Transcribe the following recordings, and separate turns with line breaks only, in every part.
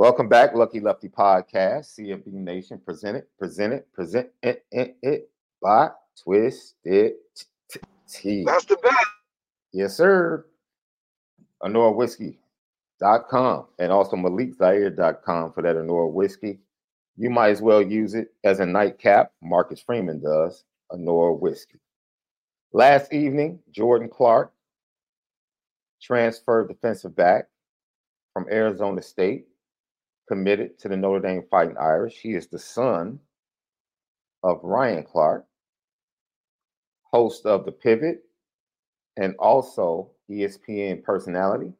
Welcome back, Lucky Lefty Podcast, CFB Nation, presented, presented, present it, it, it by Twisted Tea.
That's the best.
Yes, sir. AnoraWhiskey.com and also MalikZaire.com for that Anora Whiskey. You might as well use it as a nightcap. Marcus Freeman does. Anora Whiskey. Last evening, Jordan Clark transferred defensive back from Arizona State committed to the Notre Dame Fighting Irish. He is the son of Ryan Clark, host of The Pivot, and also ESPN personality,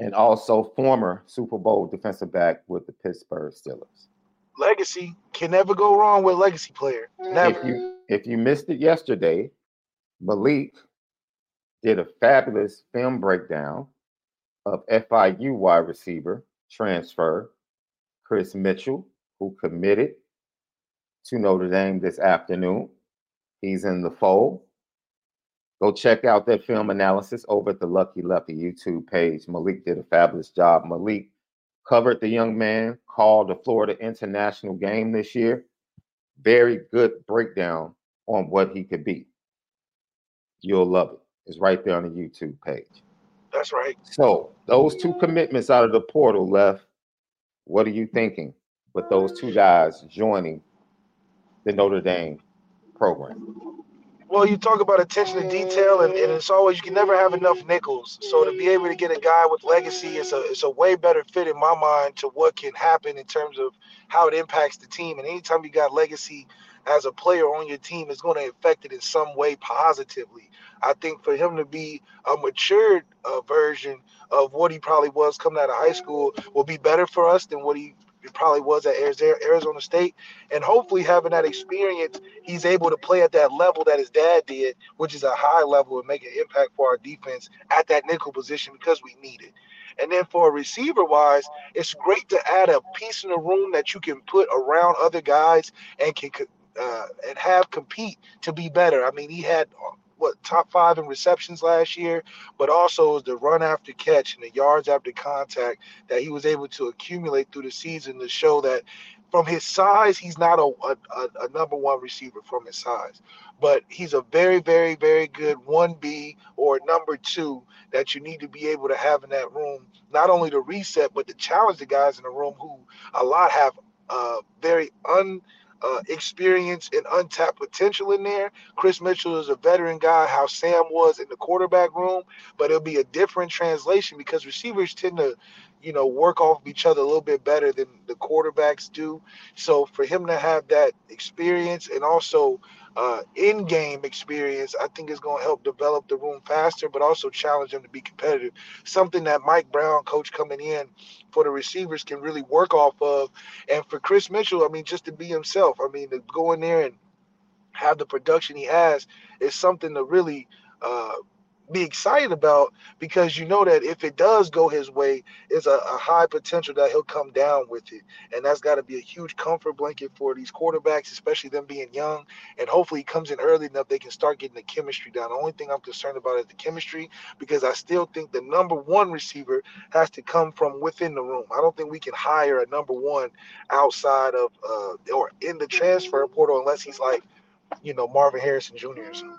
and also former Super Bowl defensive back with the Pittsburgh Steelers.
Legacy can never go wrong with legacy player. Never.
If you if you missed it yesterday, Malik did a fabulous film breakdown of FIU wide receiver transfer Kris Mitchell, who committed to Notre Dame this afternoon. He's in the fold. Go check out that film analysis over at the Lucky Lefty YouTube page. Malik did a fabulous job. Malik covered the young man, called the Florida International game this year. Very good breakdown on what he could be. You'll love it. It's right there on the YouTube page.
That's right.
So those two commitments out of the portal left. What are you thinking with those two guys joining the Notre Dame program?
Well, you talk about attention to detail, and, and it's always you can never have enough nickels. So to be able to get a guy with legacy, it's a it's a way better fit in my mind to what can happen in terms of how it impacts the team. And anytime you got legacy as a player on your team, is going to affect it in some way positively. I think for him to be a matured uh, version of what he probably was coming out of high school will be better for us than what he probably was at Arizona State. And hopefully, having that experience, he's able to play at that level that his dad did, which is a high level and make an impact for our defense at that nickel position because we need it. And then for a receiver wise, it's great to add a piece in the room that you can put around other guys and can uh, and have compete to be better. I mean, he had what top five in receptions last year, but also the run after catch and the yards after contact that he was able to accumulate through the season to show that from his size, he's not a, a, a number one receiver from his size, but he's a very, very, very good 1B or number two that you need to be able to have in that room, not only to reset, but to challenge the guys in the room who a lot have uh, very un uh, experience and untapped potential in there. Kris Mitchell is a veteran guy, how Sam was in the quarterback room, but it'll be a different translation because receivers tend to, you know, work off of each other a little bit better than the quarterbacks do. So for him to have that experience and also uh, in-game experience, I think is going to help develop the room faster, but also challenge them to be competitive. Something that Mike Brown, coach coming in for the receivers, can really work off of. And for Kris Mitchell, I mean, just to be himself. I mean, to go in there and have the production he has is something to really uh, be excited about because you know that if it does go his way, it's a, a high potential that he'll come down with it. And that's got to be a huge comfort blanket for these quarterbacks, especially them being young. And hopefully he comes in early enough they can start getting the chemistry down. The only thing I'm concerned about is the chemistry because I still think the number one receiver has to come from within the room. I don't think we can hire a number one outside of uh, or in the transfer portal unless he's like, you know, Marvin Harrison Jr. or something.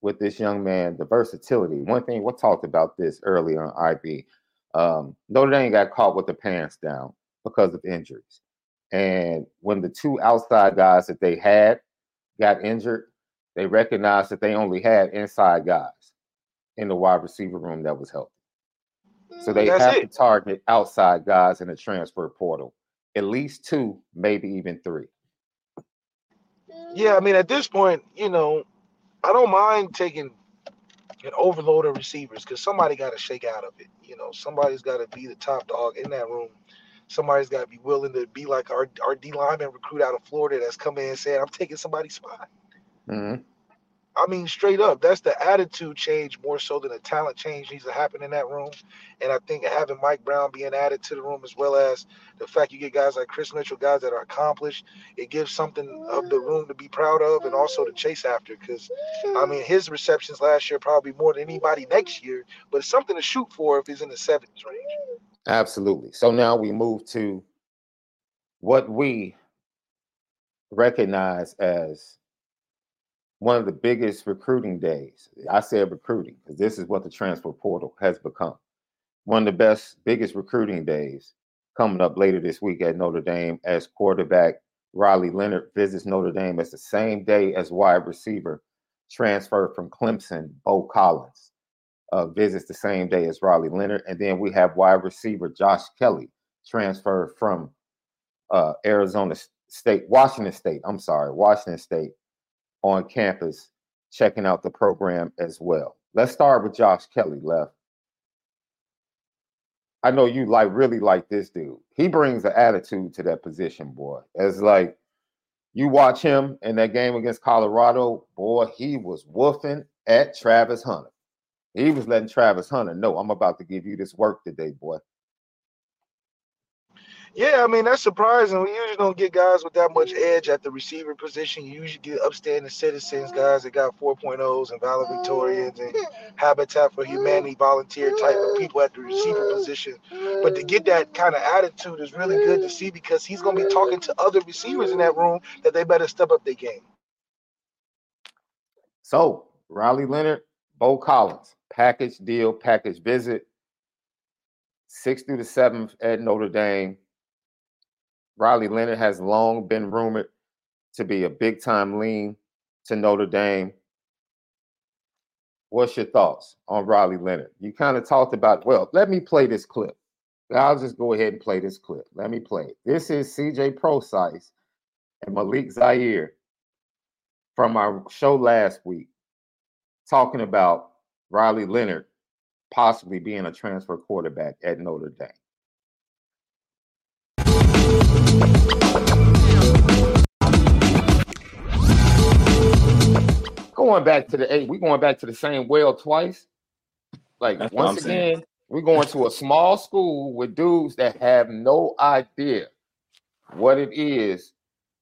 with this young man, the versatility. One thing we talked about this earlier on IB. Um, Notre Dame got caught with the pants down because of injuries. And when the two outside guys that they had got injured, they recognized that they only had inside guys in the wide receiver room that was healthy. So they
That's
have
it.
to target outside guys in the transfer portal, at least two, maybe even three.
Yeah, I mean, at this point, you know, I don't mind taking an overload of receivers because somebody got to shake out of it. You know, somebody's got to be the top dog in that room. Somebody's got to be willing to be like our our D lineman recruit out of Florida that's coming in and saying, "I'm taking somebody's spot."
Mhm.
I mean, straight up, that's the attitude change more so than the talent change needs to happen in that room. And I think having Mike Brown being added to the room, as well as the fact you get guys like Kris Mitchell, guys that are accomplished, it gives something of the room to be proud of and also to chase after. Because, I mean, his receptions last year probably more than anybody next year, but it's something to shoot for if he's in the 70s range.
Absolutely. So now we move to what we recognize as one of the biggest recruiting days. I said recruiting because this is what the transfer portal has become. One of the best, biggest recruiting days coming up later this week at Notre Dame as quarterback Riley Leonard visits Notre Dame. as the same day as wide receiver transfer from Clemson, Beaux Collins uh, visits the same day as Riley Leonard. And then we have wide receiver Josh Kelly transfer from uh, Arizona State, Washington State. I'm sorry, Washington State on campus checking out the program as well. Let's start with Josh Kelly left. I know you like really like this dude. He brings an attitude to that position, boy. As like you watch him in that game against Colorado, boy, he was woofing at Travis Hunter. He was letting Travis Hunter know, I'm about to give you this work today, boy.
Yeah, I mean that's surprising. We usually don't get guys with that much edge at the receiver position. You usually get upstanding citizens, guys that got 4.0s and valedictorians and Habitat for Humanity volunteer type of people at the receiver position. But to get that kind of attitude is really good to see because he's going to be talking to other receivers in that room that they better step up their game.
So Riley Leonard, Beaux Collins, package deal, package visit, sixth through the seventh at Notre Dame. Riley Leonard has long been rumored to be a big time lean to Notre Dame. What's your thoughts on Riley Leonard? You kind of talked about, well, let me play this clip. I'll just go ahead and play this clip. Let me play. This is CJ Prosise and Malik Zaire from our show last week talking about Riley Leonard possibly being a transfer quarterback at Notre Dame. Going back to the eight, we're going back to the same well twice. Like That's once again, saying. we're going to a small school with dudes that have no idea what it is.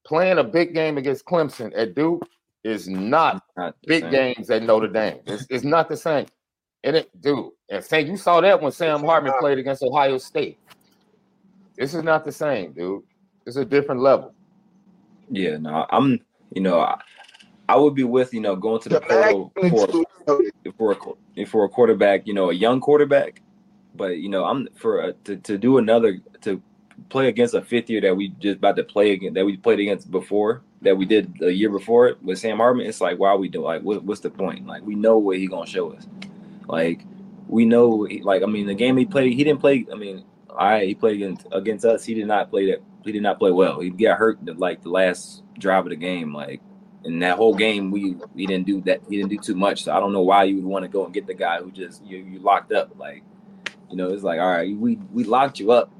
Playing a big game against Clemson at Duke is not, not big same. games at Notre Dame. It's, it's not the same. And it, dude, and say you saw that when Sam Hartman played against Ohio State. This is not the same, dude. It's a different level.
Yeah, no, I'm. You know, I, I would be with you know going to the, portal for for a, for a quarterback. You know, a young quarterback. But you know, I'm for a, to to do another to play against a fifth year that we just about to play again that we played against before that we did the year before it with Sam Hartman. It's like why are we doing like what, what's the point? Like we know what he gonna show us. Like we know, like I mean, the game he played, he didn't play. I mean, all right, he played against against us. He did not play that. He did not play well. He got hurt like the last drive of the game. Like in that whole game, we we didn't do that. He didn't do too much. So I don't know why you would want to go and get the guy who just you you locked up. Like you know, it's like all right, we we locked you up.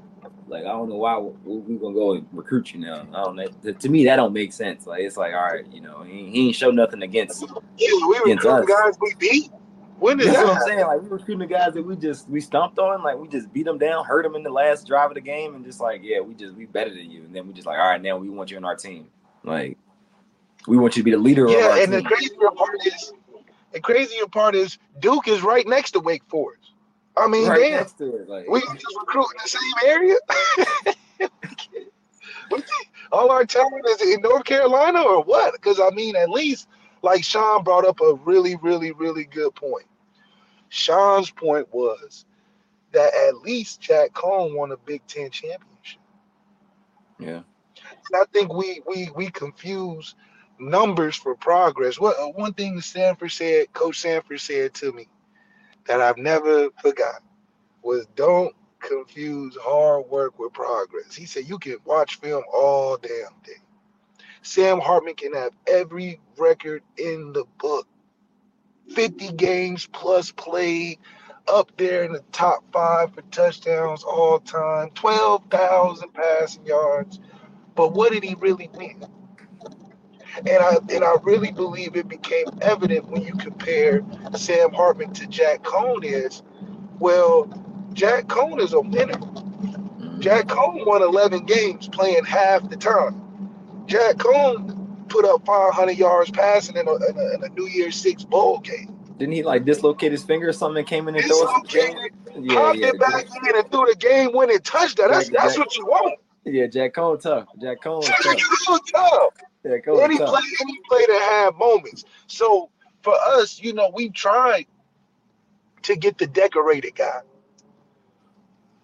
Like I don't know why we're, we gonna go and recruit you now. I don't know. To me, that don't make sense. Like it's like all right, you know, he, he ain't show nothing against.
Yeah, we against us. guys we beat. When
is That's that? what I'm saying. Like we were shooting the guys that we just we stomped on, like we just beat them down, hurt them in the last drive of the game, and just like, yeah, we just we better than you. And then we just like, all right, now we want you in our team. Like we want you to be the leader.
Yeah, and
team.
the crazier part is, the crazier part is Duke is right next to Wake Forest. I mean, right damn, next to it, like, we just recruit in the same area. All our talent is in North Carolina or what? Because I mean, at least like Shaun brought up a really, really, really good point. Shaun's point was that at least Jack Coan won a Big Ten championship.
Yeah.
And I think we we we confuse numbers for progress. What uh, one thing Sanford said, Coach Sanford said to me that I've never forgot was don't confuse hard work with progress. He said you can watch film all damn day. Sam Hartman can have every record in the book 50 games plus played, up there in the top five for touchdowns all time, 12,000 passing yards. But what did he really win? And I and I really believe it became evident when you compare Sam Hartman to Jack Coan is, well, Jack Coan is a winner. Mm-hmm. Jack Coan won 11 games playing half the time. Jack Coan put up 500 yards passing in a, in a, in a New Year's Six bowl game.
Didn't he like dislocate his finger or something? Came in and threw us.
Yeah, popped yeah, it back in and threw the game winning touchdown. That's Jack, that's what you want.
Yeah, Jack Coan tough. Jack Coan
tough. tough. Jack Coan and he tough. played and he played to have moments. So for us, you know, we tried to get the decorated guy.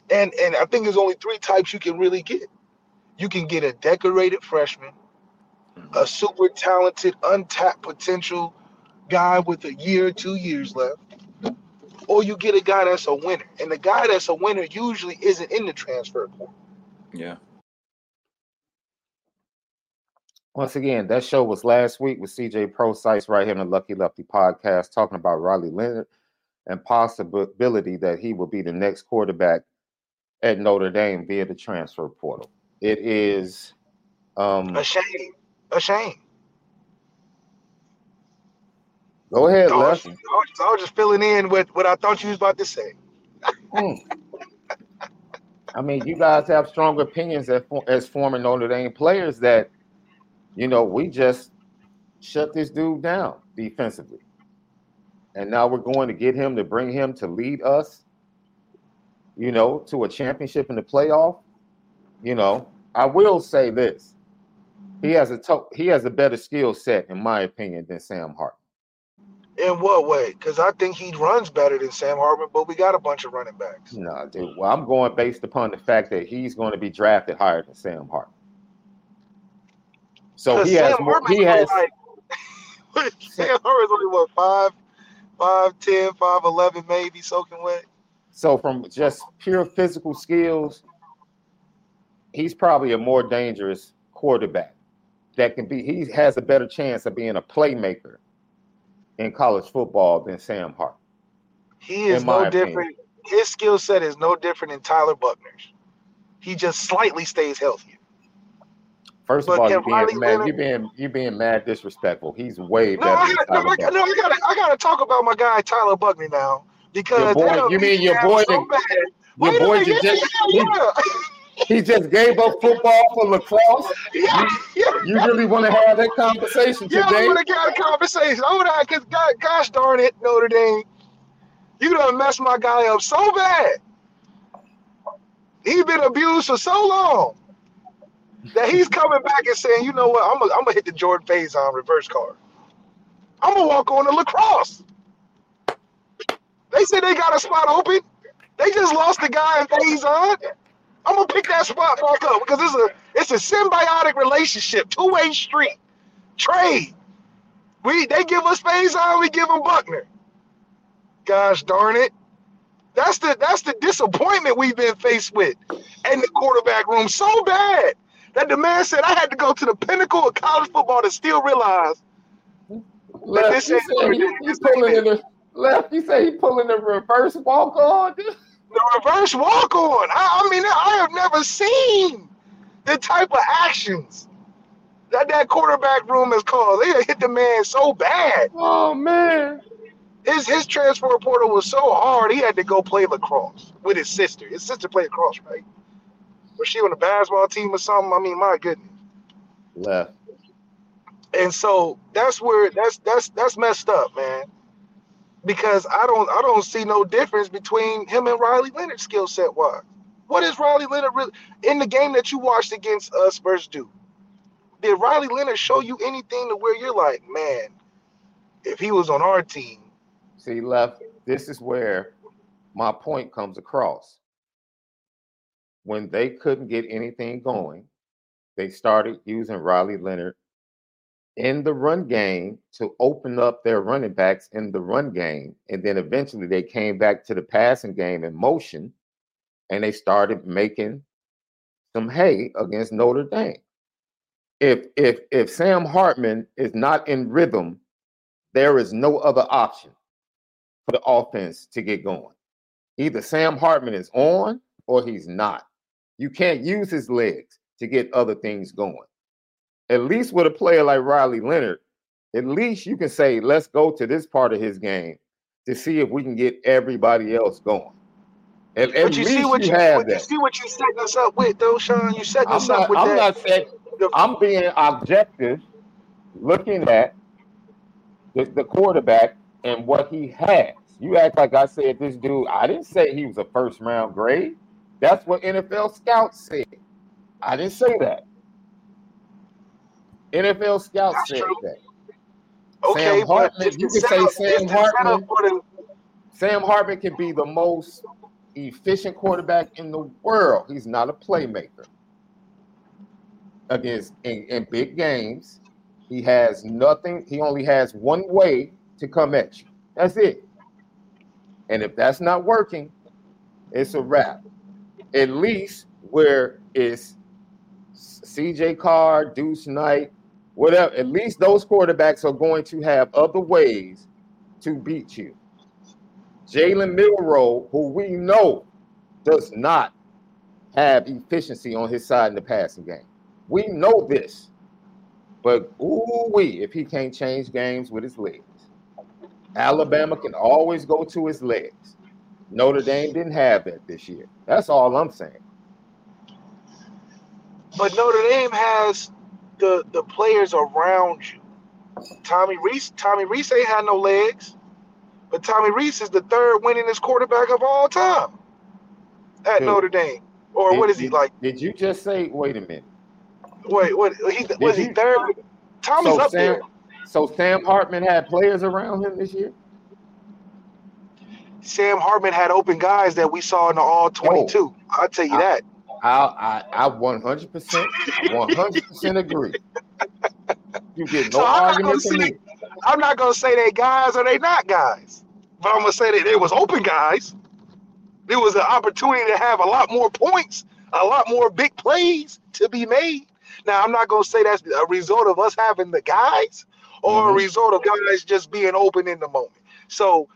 And and I think there's only three types you can really get. You can get a decorated freshman, mm-hmm. a super talented, untapped potential guy with a year, two years left, or you get a guy that's a winner. And the guy that's a winner usually isn't in the transfer portal.
Yeah.
Once again, that show was last week with CJ Prosise right here on the Lucky Lefty podcast, talking about Riley Leonard and possibility that he will be the next quarterback at Notre Dame via the transfer portal. It is um,
a shame. A shame.
Go ahead, I
was, I was, just filling in with what I thought you was about to say.
mm. I mean, you guys have strong opinions as, as former Notre Dame players that, you know, we just shut this dude down defensively. And now we're going to get him to bring him to lead us, you know, to a championship in the playoff. You know, I will say this: he has a to- he has a better skill set, in my opinion, than Sam Hart.
In what way? Because I think he runs better than Sam Hartman, but we got a bunch of running backs.
No, dude. Well, I'm going based upon the fact that he's going to be drafted higher than Sam Hartman. So he has more, he has. Like,
Sam Hartman's only what five, five ten, five eleven, maybe soaking wet.
So from just pure physical skills, he's probably a more dangerous quarterback that can be. He has a better chance of being a playmaker in college football than Sam Hart.
He is no different. Opinion. His skill set is no different than Tyler Buchner's. He just slightly stays healthier.
First but of all, you're being, mad, you're being you're being mad disrespectful. He's way
no,
better. I,
no, I, no, I gotta I gotta talk about my guy Tyler Buchner now because
boy, you mean your boy? So your boy just, yeah, yeah. He, he, just gave up football for lacrosse. Yeah, yeah. You really want to have that conversation today? yeah?
I want to have a conversation. I want to, cause God, gosh darn it, Notre Dame, you done messed my guy up so bad. He's been abused for so long that he's coming back and saying, you know what, I'm gonna I'm hit the Jordan Faison reverse card. I'm gonna walk on the lacrosse. They say they got a spot open. They just lost the guy in Faison. I'm gonna pick that spot back up because it's a it's a symbiotic relationship, two way street, trade. We they give us Faison, we give them Buchner. Gosh darn it. That's the that's the disappointment we've been faced with in the quarterback room so bad that the man said I had to go to the pinnacle of college football to still realize
left, that this ain't he, he's pulling in the left. You say he pulling the reverse walk on.
The reverse walk on. I, I mean, I have never seen the type of actions that that quarterback room has caused. They hit the man so bad.
Oh man.
His his transfer portal was so hard he had to go play lacrosse with his sister. His sister played lacrosse, right? Was she on the basketball team or something? I mean, my goodness.
Left.
And so that's where that's that's that's messed up, man. Because I don't I don't see no difference between him and Riley Leonard skill set wise. What is Riley Leonard really in the game that you watched against us versus Duke? Did Riley Leonard show you anything to where you're like, man, if he was on our team?
See, left. This is where my point comes across when they couldn't get anything going, they started using Riley Leonard in the run game to open up their running backs in the run game. And then eventually they came back to the passing game in motion and they started making some hay against Notre Dame. If if if Sam Hartman is not in rhythm, there is no other option for the offense to get going. Either Sam Hartman is on or he's not. You can't use his legs to get other things going. At least with a player like Riley Leonard, at least you can say, let's go to this part of his game to see if we can get everybody else going. At, but at you see what you, you have that.
You see what you setting us up with, though, Shaun. You setting us up with
I'm
that.
Not saying, I'm being objective, looking at the, the quarterback and what he has. You act like I said this dude. I didn't say he was a first round grade. That's what NFL scouts said. I didn't say that. NFL scouts That's said true. that.
Okay,
Sam Hartman, you can say Sam Hartman. Sam Hartman can be the most efficient quarterback in the world. He's not a playmaker. Against in, in big games, he has nothing. He only has one way to come at you. That's it. And if that's not working, it's a wrap at least where it's CJ Carr, Deuce Knight, whatever, at least those quarterbacks are going to have other ways to beat you. Jalen Milroe, who we know does not have efficiency on his side in the passing game. We know this. But ooh wee, if he can't change games with his legs. Alabama can always go to his legs. Notre Dame didn't have that this year. That's all I'm saying.
But Notre Dame has the the players around you. Tommy Rees, Tommy Rees ain't had no legs, but Tommy Rees is the third winningest quarterback of all time at Dude, Notre Dame. Or did, what is he like?
Did you just say? Wait a minute.
Wait, what? He was you, he third? Tommy's so up Sam, there.
So Sam Hartman had players around him this year.
Sam Hartman had open guys that we saw in the All 22. Oh, I'll tell you I, that.
I I I 100 percent 100 percent agree. You get no so argument from me.
I'm not gonna say they guys or they not guys, but I'm gonna say that they was open guys. There was an opportunity to have a lot more points, a lot more big plays to be made. Now I'm not gonna say that's a result of us having the guys or mm-hmm. a result of guys just being open in the moment. So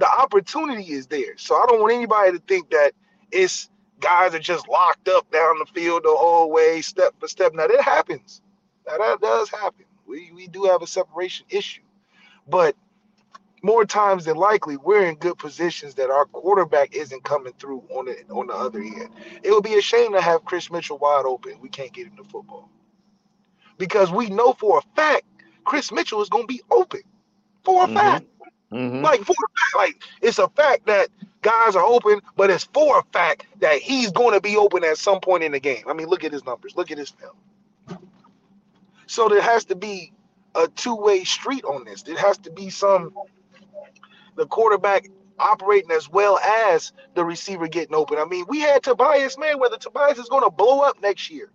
the opportunity is there. So I don't want anybody to think that it's guys are just locked up down the field the whole way, step for step. Now that happens. Now that does happen. We we do have a separation issue, but more times than likely, we're in good positions that our quarterback isn't coming through on the on the other end. It would be a shame to have Kris Mitchell wide open. We can't get him the football because we know for a fact Kris Mitchell is going to be open for a mm-hmm. fact. Mm-hmm. Like for fact, like it's a fact that guys are open, but it's for a fact that he's going to be open at some point in the game. I mean, look at his numbers. Look at his film. So there has to be a two-way street on this. There has to be some the quarterback operating as well as the receiver getting open. I mean, we had Tobias man, whether Tobias is going to blow up next year.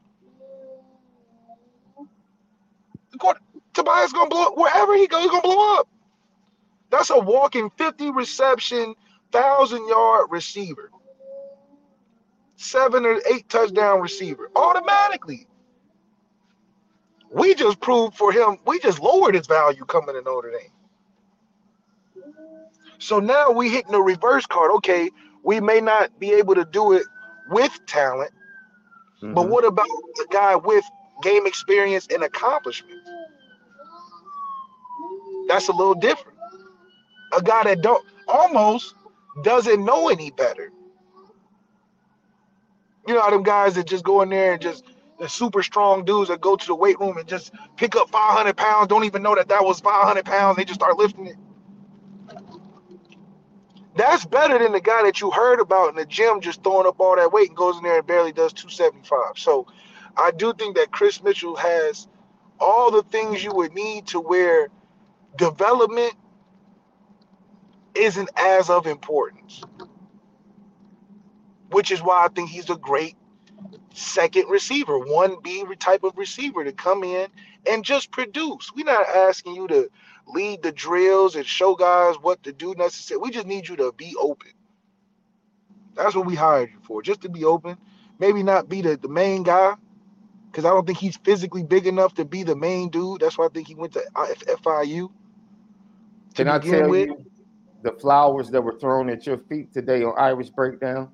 Tobias is going to blow up wherever he goes, he's going to blow up. That's a walking 50 reception, thousand yard receiver, seven or eight touchdown receiver automatically. We just proved for him, we just lowered his value coming to Notre Dame. So now we hitting the reverse card. Okay, we may not be able to do it with talent, mm-hmm. but what about a guy with game experience and accomplishment? That's a little different. A guy that don't almost doesn't know any better. You know, them guys that just go in there and just the super strong dudes that go to the weight room and just pick up 500 pounds, don't even know that that was 500 pounds. They just start lifting it. That's better than the guy that you heard about in the gym just throwing up all that weight and goes in there and barely does 275. So I do think that Kris Mitchell has all the things you would need to where development isn't as of importance. Which is why I think he's a great second receiver, 1B type of receiver to come in and just produce. We're not asking you to lead the drills and show guys what to do necessarily. We just need you to be open. That's what we hired you for, just to be open. Maybe not be the, the main guy, because I don't think he's physically big enough to be the main dude. That's why I think he went to FIU.
Can I tell with. you the flowers that were thrown at your feet today on Irish Breakdown?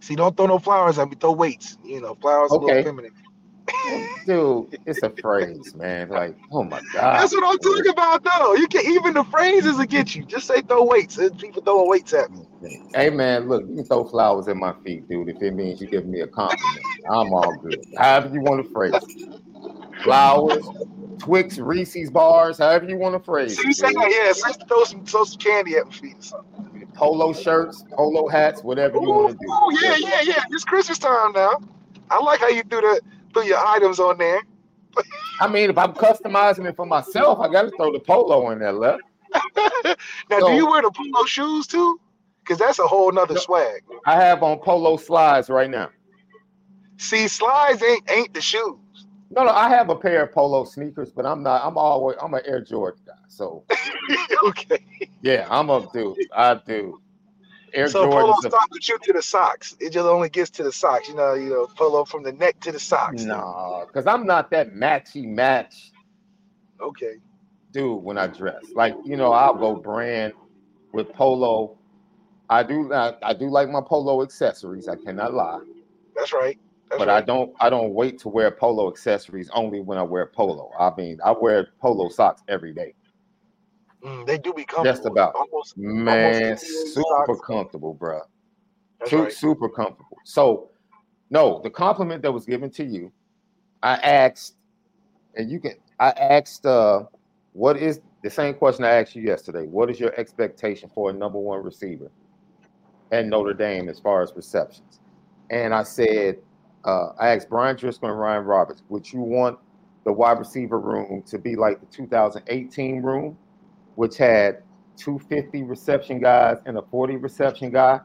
See, don't throw no flowers at me. Throw weights. You know, flowers okay. feminine.
Dude, it's a phrase, man. Like, oh my god.
That's what I'm talking about, though. You can even the phrases will get you. Just say throw weights. People throwing weights at me.
Hey man, look, you can throw flowers at my feet, dude. If it means you give me a compliment, I'm all good. However you want to phrase it. Flowers, Twix, Reese's bars, however you want to phrase
it. Yeah, throw some throw some candy at my feet.
Polo shirts, polo hats, whatever you want to do.
Oh yeah, yeah, yeah. It's Christmas time now. I like how you do the throw your items on there.
I mean, if I'm customizing it for myself, I got to throw the polo in there, left.
now, so, do you wear the polo shoes too? Because that's a whole nother no, swag.
I have on polo slides right now.
See, slides ain't ain't the shoes.
No, no, I have a pair of polo sneakers, but I'm not. I'm always. I'm an Air Jordan guy. So.
okay.
Yeah, I'm a dude. I do.
Air so polo starts with you to the socks. It just only gets to the socks. You know, you know, polo from the neck to the socks.
No, because I'm not that matchy match.
Okay.
Dude, when I dress, like you know, I'll go brand with polo. I do. I, I do like my polo accessories. I cannot lie.
That's right. That's
but
right.
I don't. I don't wait to wear polo accessories only when I wear polo. I mean, I wear polo socks every day.
Mm, they do be comfortable.
Just about. Almost, Man, almost super comfortable, bro. Super, right. super comfortable. So, no, the compliment that was given to you, I asked, and you can, I asked, uh, what is the same question I asked you yesterday? What is your expectation for a number one receiver at Notre Dame as far as receptions? And I said, uh, I asked Bryan Driskell and Ryan Roberts, would you want the wide receiver room to be like the 2018 room? which had 250 reception guys and a 40 reception guy?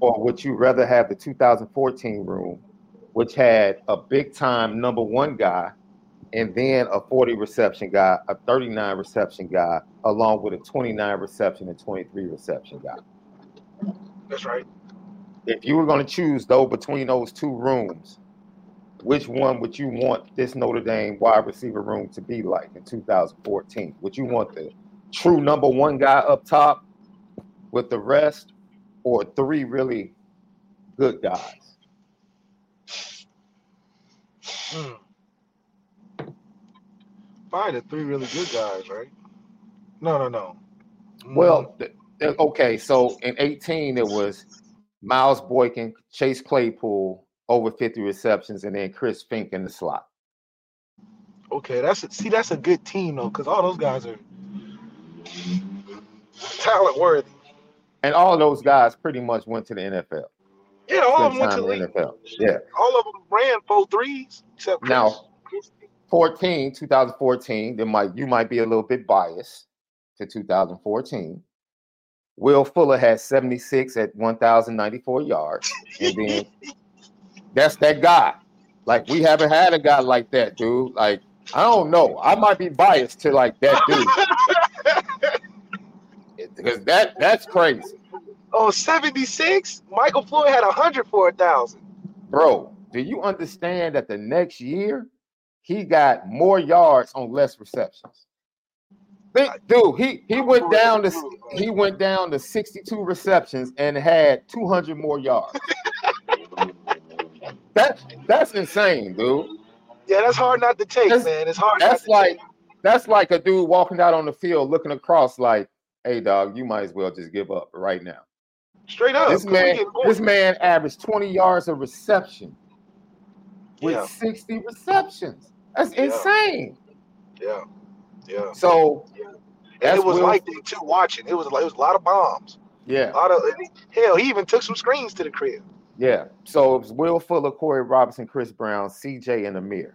Or would you rather have the 2014 room, which had a big time number one guy and then a 40 reception guy, a 39 reception guy, along with a 29 reception and 23 reception guy.
That's right.
If you were going to choose though between those two rooms, which one would you want this Notre Dame wide receiver room to be like in 2014? Would you want the true number one guy up top with the rest, or three really good guys?
Hmm. Fine, the three really good guys, right? No, no, no.
Well, okay. So in 18, it was Miles Boykin, Chase Claypool, over 50 receptions, and then Chris Finke in the slot.
Okay, that's a, see, that's a good team though, because all those guys are talent worthy.
And all those guys pretty much went to the NFL.
Yeah, all of them went to the NFL.
Yeah.
All of them ran four threes, except Chris.
now 14, 2014, there might you might be a little bit biased to 2014. Will Fuller had 76 at 1,094 yards. And then that's that guy. Like we haven't had a guy like that, dude. Like I don't know. I might be biased to like that dude. because that that's crazy.
Oh, 76? Michael Floyd had 100 for a thousand.
Bro, do you understand that the next year he got more yards on less receptions? Dude, he he went down to he went down to 62 receptions and had 200 more yards. that that's insane, dude.
Yeah, that's hard not to take, that's, man. It's hard.
That's like take. that's like a dude walking out on the field looking across, like, "Hey, dog, you might as well just give up right now."
Straight up.
This man, this man averaged 20 yards of reception with
yeah.
60 receptions. That's
yeah.
insane.
Yeah. Yeah.
So
yeah. and it was Will, like that too. Watching it was like it was a lot of bombs.
Yeah.
A lot of hell. He even took some screens to the crib.
Yeah. So it was Will Fuller, Corey Robinson, Chris Brown, CJ, and Amir.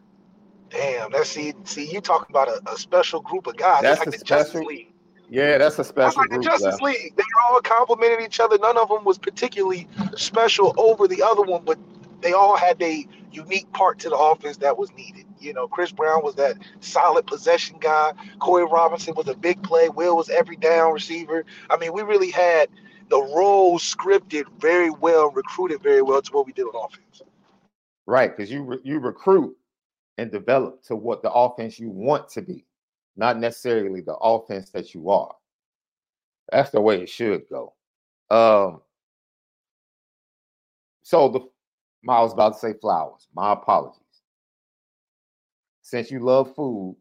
Damn. That's see. See, you talking about a, a special group of guys.
That's,
like the
special.
Justice League.
Yeah, that's a special group.
that's like
group.
the Justice League. They all complimented each other. None of them was particularly special over the other one, but they all had a unique part to the offense that was needed. You know, Chris Brown was that solid possession guy. Corey Robinson was a big play. Will was every down receiver. I mean, we really had the roles scripted very well, recruited very well to what we did on offense.
Right, because you re- you recruit and develop to what the offense you want to be, not necessarily the offense that you are. That's the way it should go. Um, so the I was about to say flowers. My apologies. Since you love food,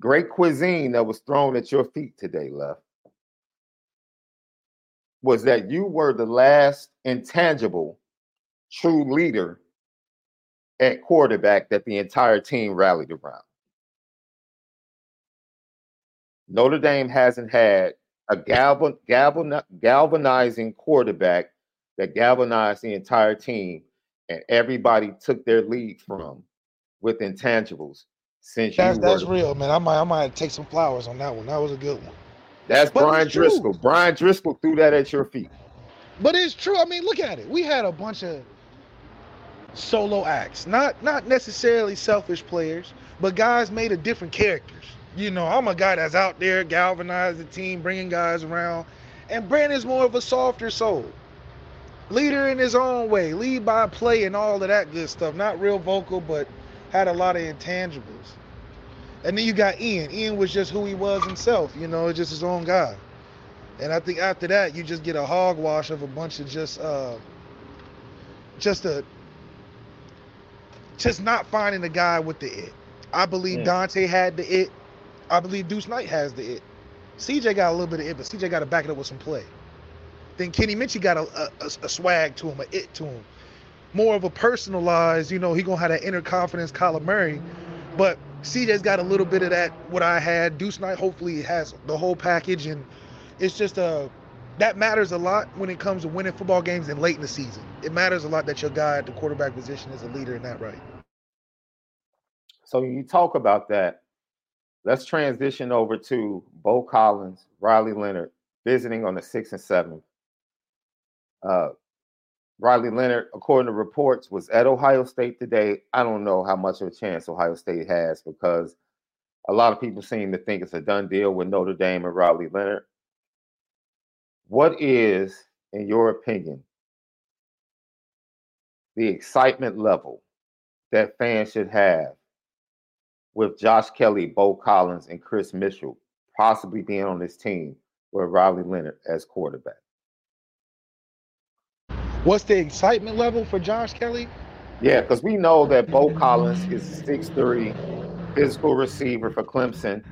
great cuisine that was thrown at your feet today, love, was that you were the last intangible true leader at quarterback that the entire team rallied around. Notre Dame hasn't had a galvan, galvan, galvanizing quarterback that galvanized the entire team and everybody took their lead from with intangibles since
that's, that's
were,
real, man. I might I might take some flowers on that one. That was a good one.
That's but Bryan Driskell. Bryan Driskell threw that at your feet.
But it's true. I mean, look at it. We had a bunch of solo acts, not not necessarily selfish players, but guys made of different characters. You know, I'm a guy that's out there, galvanizing the team, bringing guys around, and Brandon's more of a softer soul leader in his own way, lead by play and all of that good stuff. Not real vocal, but had a lot of intangibles. And then you got Ian. Ian was just who he was himself, you know, just his own guy. And I think after that, you just get a hogwash of a bunch of just, uh, just a, just not finding the guy with the it. I believe yeah. Dante had the it. I believe Deuce Knight has the it. CJ got a little bit of it, but CJ got to back it up with some play then Kenny Minchey got a, a, a, swag to him, a it to him. More of a personalized, you know, he gonna have that inner confidence, Kyler Murray. But CJ's got a little bit of that. What I had, Deuce Knight hopefully has the whole package, and it's just a uh, that matters a lot when it comes to winning football games and late in the season. It matters a lot that your guy at the quarterback position is a leader in that right.
So you talk about that. Let's transition over to Beaux Collins, Riley Leonard visiting on the sixth and seventh. Uh, Riley Leonard, according to reports, was at Ohio State today. I don't know how much of a chance Ohio State has because a lot of people seem to think it's a done deal with Notre Dame and Riley Leonard. What is, in your opinion, the excitement level that fans should have with Josh Kelly, Beaux Collins, and Kris Mitchell possibly being on this team with Riley Leonard as quarterback?
What's the excitement level for Josh Kelly?
Yeah, because we know that Beaux Collins is six three, physical receiver for Clemson,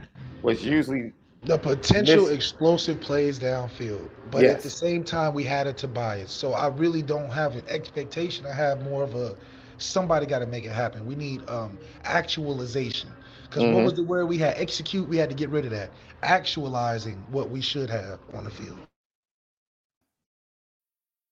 was usually
the potential explosive plays downfield. But yes. at the same time, we had a Tobias. So I really don't have an expectation. I have more of a somebody got to make it happen. We need um, actualization. Because mm-hmm. what was the word we had? Execute. We had to get rid of that. Actualizing what we should have on the field.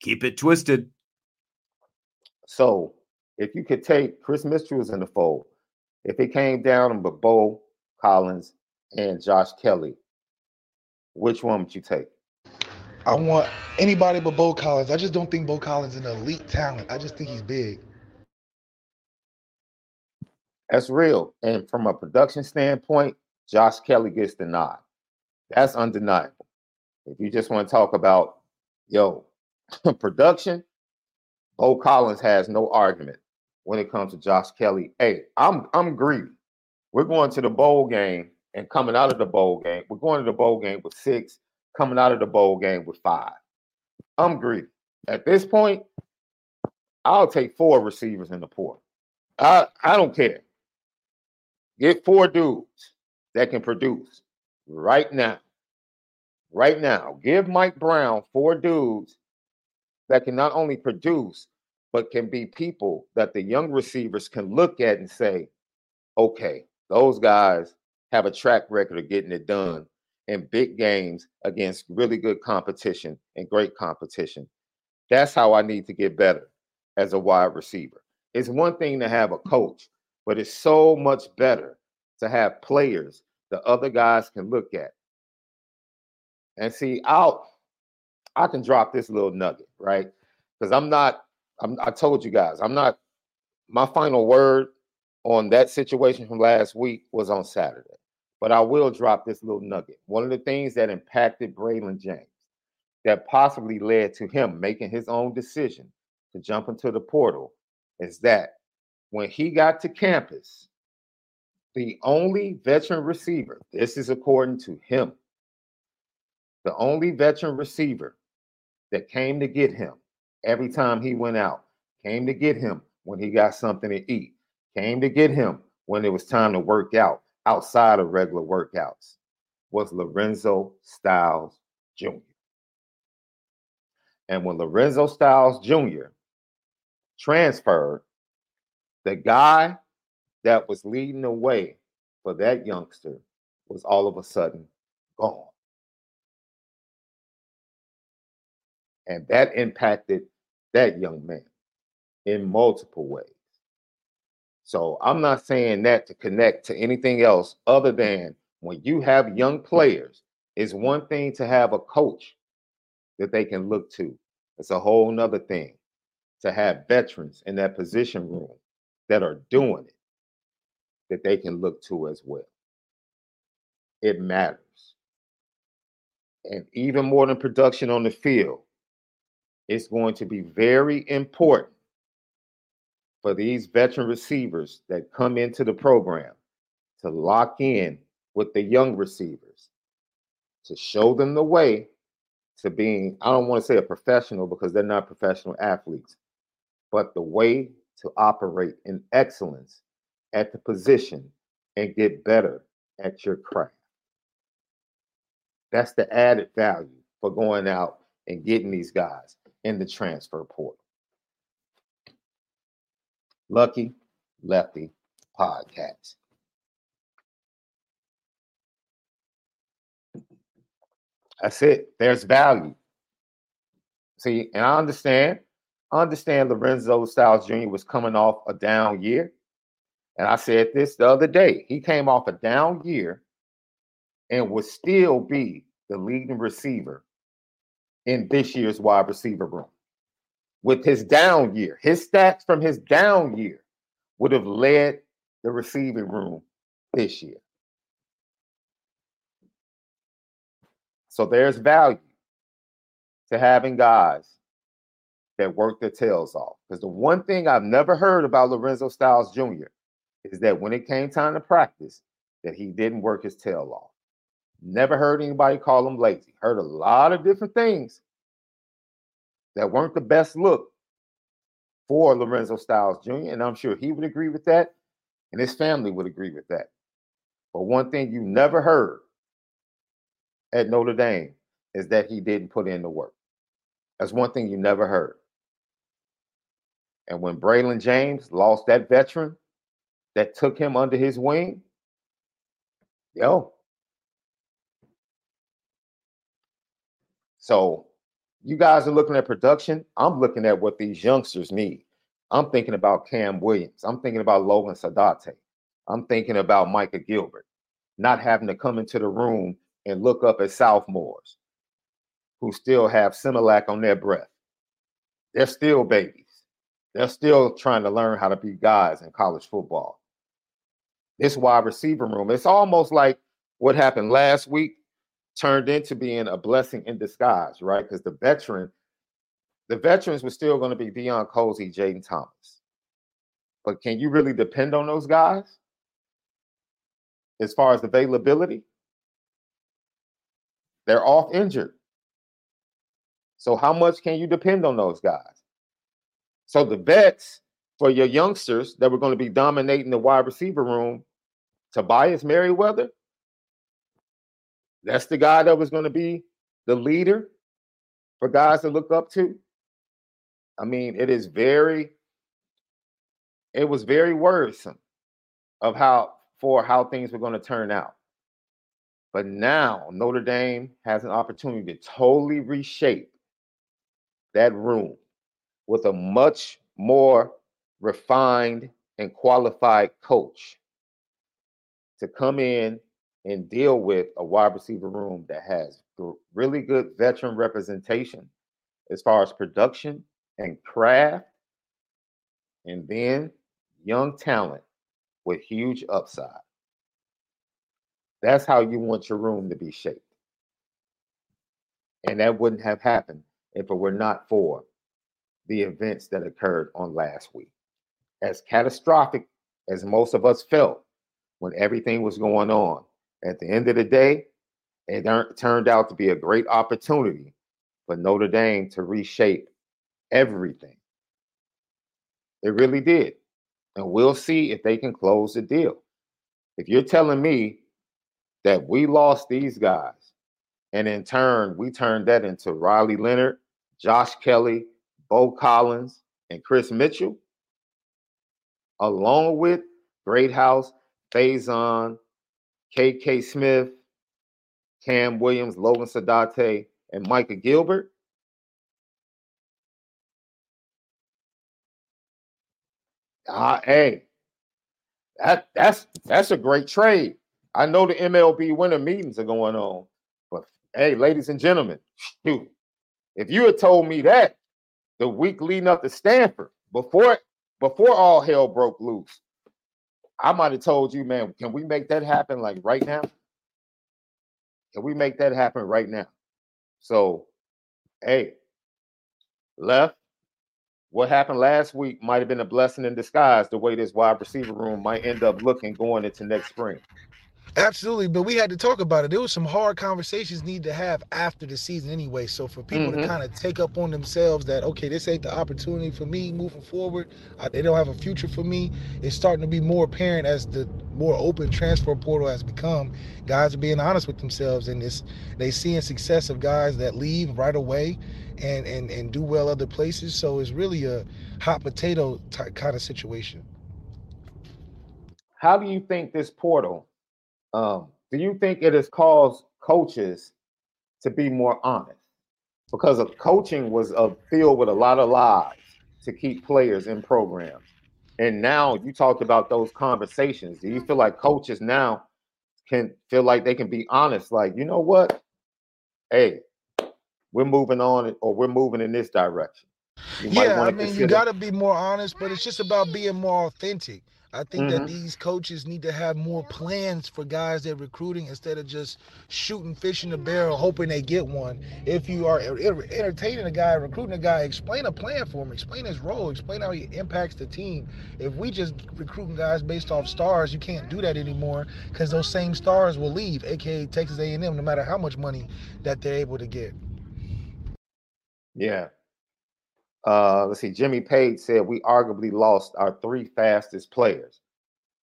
Keep it twisted.
So, if you could take Kris Mitchell was in the fold, if it came down to Beaux Collins and Josh Kelly, which one would you take?
I want anybody but Beaux Collins. I just don't think Beaux Collins is an elite talent. I just think he's big.
That's real. And from a production standpoint, Josh Kelly gets the nod. That's undeniable. If you just want to talk about, yo, production, Beaux Collins has no argument when it comes to Josh Kelly. Hey, I'm I'm greedy. We're going to the bowl game and coming out of the bowl game. We're going to the bowl game with six, coming out of the bowl game with five. I'm greedy. At this point, I'll take four receivers in the port. I I don't care. Get four dudes that can produce right now. Right now. Give Mike Brown four dudes that can not only produce, but can be people that the young receivers can look at and say, okay, those guys have a track record of getting it done in big games against really good competition and great competition. That's how I need to get better as a wide receiver. It's one thing to have a coach, but it's so much better to have players the other guys can look at. And see, I'll I can drop this little nugget, right? Because I'm not, I'm, I told you guys, I'm not, my final word on that situation from last week was on Saturday. But I will drop this little nugget. One of the things that impacted Braylon James that possibly led to him making his own decision to jump into the portal is that when he got to campus, the only veteran receiver, this is according to him, the only veteran receiver that came to get him every time he went out, came to get him when he got something to eat, came to get him when it was time to work out outside of regular workouts, was Lorenzo Styles Jr. And when Lorenzo Styles Jr. transferred, the guy that was leading the way for that youngster was all of a sudden gone. And that impacted that young man in multiple ways. So I'm not saying that to connect to anything else other than when you have young players, it's one thing to have a coach that they can look to. It's a whole nother thing to have veterans in that position room that are doing it that they can look to as well. It matters. And even more than production on the field, it's going to be very important for these veteran receivers that come into the program to lock in with the young receivers, to show them the way to being, I don't want to say a professional because they're not professional athletes, but the way to operate in excellence at the position and get better at your craft. That's the added value for going out and getting these guys in the transfer portal. Lucky Lefty Podcast. That's it. There's value. See, and I understand. I understand Lorenzo Styles Jr. was coming off a down year. And I said this the other day. He came off a down year and would still be the leading receiver in this year's wide receiver room. With his down year, his stats from his down year would have led the receiving room this year. So there's value to having guys that work their tails off. Because the one thing I've never heard about Lorenzo Styles Jr. is that when it came time to practice, that he didn't work his tail off. Never heard anybody call him lazy. Heard a lot of different things that weren't the best look for Lorenzo Styles Jr. And I'm sure he would agree with that, and his family would agree with that. But one thing you never heard at Notre Dame is that he didn't put in the work. That's one thing you never heard. And when Braylon James lost that veteran that took him under his wing, yo. So you guys are looking at production. I'm looking at what these youngsters need. I'm thinking about Cam Williams. I'm thinking about Logan Saldate. I'm thinking about Micah Gilbert not having to come into the room and look up at sophomores who still have Similac on their breath. They're still babies. They're still trying to learn how to be guys in college football. This wide receiver room, it's almost like what happened last week turned into being a blessing in disguise, right? Because the veteran, the veterans were still going to be Deion Colzie, Jayden Thomas. But can you really depend on those guys as far as availability? They're off injured. So how much can you depend on those guys? So the vets for your youngsters that were going to be dominating the wide receiver room, Tobias Merriweather, that's the guy that was going to be the leader for guys to look up to. I mean, it is very, it was very worrisome of how for how things were going to turn out. But now Notre Dame has an opportunity to totally reshape that room with a much more refined and qualified coach to come in and deal with a wide receiver room that has really good veteran representation as far as production and craft, and then young talent with huge upside. That's how you want your room to be shaped. And that wouldn't have happened if it were not for the events that occurred on last week. As catastrophic as most of us felt when everything was going on, at the end of the day, it turned out to be a great opportunity for Notre Dame to reshape everything. It really did. And we'll see if they can close the deal. If you're telling me that we lost these guys. And in turn, we turned that into Riley Leonard, Josh Kelly, Beaux Collins, and Kris Mitchell, along with Greathouse, Faison, KK Smith, Cam Williams, Logan Saldate, and Micah Gilbert. Uh, hey, that that's that's a great trade. I know the MLB winter meetings are going on, but hey, ladies and gentlemen, shoot, if you had told me that the week leading up to Stanford before before all hell broke loose, I might have told you, man, can we make that happen like right now? Can we make that happen right now? So, hey, left. What happened last week might have been a blessing in disguise. The way this wide receiver room might end up looking going into next spring.
Absolutely, but we had to talk about it. There was some hard conversations need to have after the season anyway. So for people mm-hmm. to kind of take up on themselves that okay, this ain't the opportunity for me moving forward. I, they don't have a future for me. It's starting to be more apparent as the more open transfer portal has become. Guys are being honest with themselves, and this they seeing success of guys that leave right away and and and do well other places. So it's really a hot potato type kind of situation.
How do you think this portal? Um, do you think it has caused coaches to be more honest? Because of coaching was a filled with a lot of lies to keep players in programs. And now you talked about those conversations. Do you feel like coaches now can feel like they can be honest? Like, you know what? Hey, we're moving on or we're moving in this direction.
You yeah, I mean, consider- you got to be more honest, but it's just about being more authentic. I think mm-hmm. that these coaches need to have more plans for guys they're recruiting instead of just shooting fish in the barrel, hoping they get one. If you are entertaining a guy, recruiting a guy, explain a plan for him, explain his role, explain how he impacts the team. If we just recruiting guys based off stars, you can't do that anymore because those same stars will leave, aka Texas A&M, no matter how much money that they're able to get.
Yeah, uh, let's see, Jimmy Page said we arguably lost our three fastest players.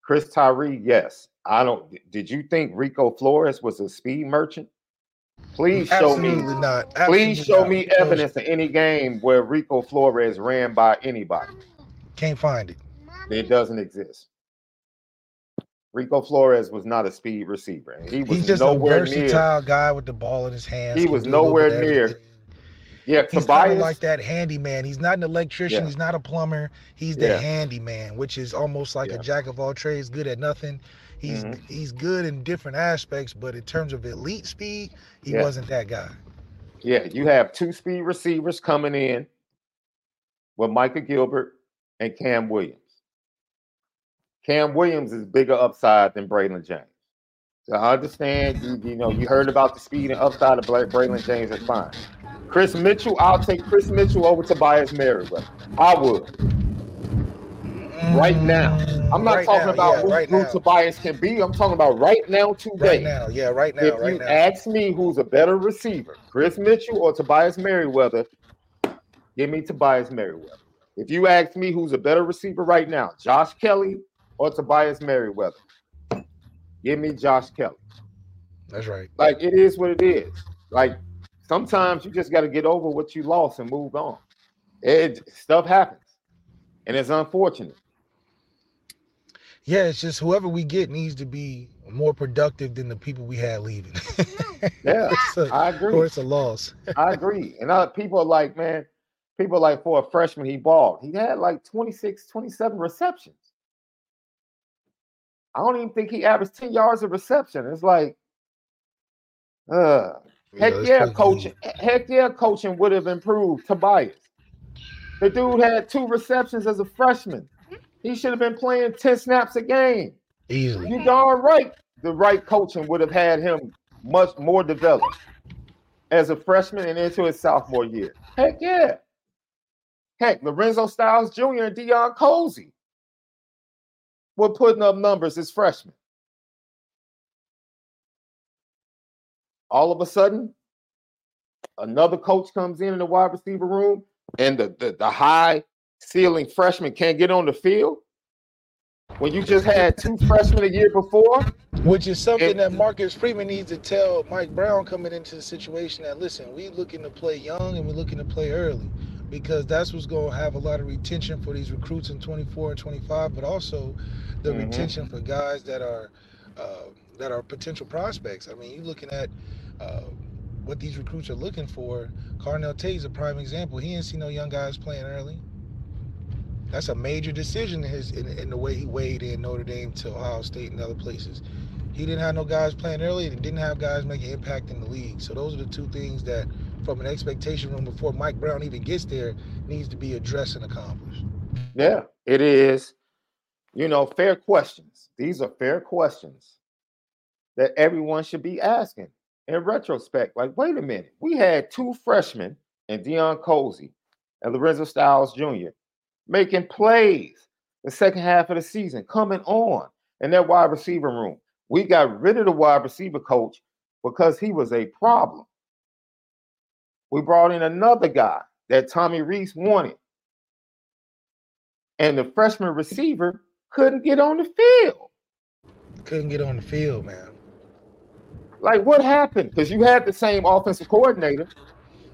Chris Tyree, yes. I don't. Did you think Rico Flores was a speed merchant? Please show
Absolutely
me.
Not.
Absolutely please show not. me evidence of any game where Rico Flores ran by anybody.
Can't find it.
It doesn't exist. Rico Flores was not a speed receiver. He was
He's just
nowhere
a versatile
near,
guy with the ball in his hands.
He was nowhere near. Yeah,
he's kind of like that handyman. He's not an electrician. Yeah. He's not a plumber. He's the yeah. handyman, which is almost like yeah. a jack of all trades, good at nothing. He's mm-hmm. he's good in different aspects, but in terms of elite speed, he wasn't that guy.
Yeah, you have two speed receivers coming in with Micah Gilbert and Cam Williams. Cam Williams is bigger upside than Braylon James. So I understand you, you know, you heard about the speed and upside of Braylon James, that's fine. Kris Mitchell, I'll take Kris Mitchell over Tobias Merriweather. I would. Right mm. now. I'm not right talking now, about yeah, who, right who Tobias can be. I'm talking about right now, today.
Right now, yeah, right now.
If
right
you
now.
ask me who's a better receiver, Kris Mitchell or Tobias Merriweather, give me Tobias Merriweather. If you ask me who's a better receiver right now, Josh Kelly or Tobias Merriweather, give me Josh Kelly.
That's right.
Like it is what it is. Like sometimes you just got to get over what you lost and move on. It stuff happens, and it's unfortunate.
Yeah, it's just whoever we get needs to be more productive than the people we had leaving.
yeah, a, I agree.
Or it's a loss.
I agree. And other people are like, man, people are like, for a freshman, he balled. He had like 26, 27 receptions. I don't even think he averaged 10 yards of reception. It's like, uh, Heck yeah, yeah coaching. Heck yeah, coaching would have improved Tobias. The dude had two receptions as a freshman. He should have been playing 10 snaps a game.
Easily.
You darn right. The right coaching would have had him much more developed as a freshman and into his sophomore year. Heck yeah. Heck, Lorenzo Styles Jr. and Deion Colzie were putting up numbers as freshmen. All of a sudden, another coach comes in in the wide receiver room, and the, the, the high ceiling freshman can't get on the field. When you just had two freshmen a year before,
which is something and, that Marcus Freeman needs to tell Mike Brown coming into the situation that listen, we looking to play young and we're looking to play early because that's what's going to have a lot of retention for these recruits in 24 and 25, but also the mm-hmm. retention for guys that are uh, that are potential prospects. I mean, you're looking at uh, what these recruits are looking for. Carnell is a prime example. He didn't see no young guys playing early. That's a major decision in his in, in the way he weighed in Notre Dame to Ohio State and other places. He didn't have no guys playing early, and didn't have guys making impact in the league. So those are the two things that, from an expectation room before Mike Brown even gets there, needs to be addressed and accomplished.
Yeah, it is. You know, fair questions. These are fair questions that everyone should be asking in retrospect. Like, wait a minute, we had two freshmen and Deion Colzie and Lorenzo Styles Jr. making plays the second half of the season, coming on in that wide receiver room. We got rid of the wide receiver coach because he was a problem. We brought in another guy that Tommy Rees wanted. And the freshman receiver couldn't get on the field.
Couldn't get on the field, man.
Like, what happened? Because you had the same offensive coordinator.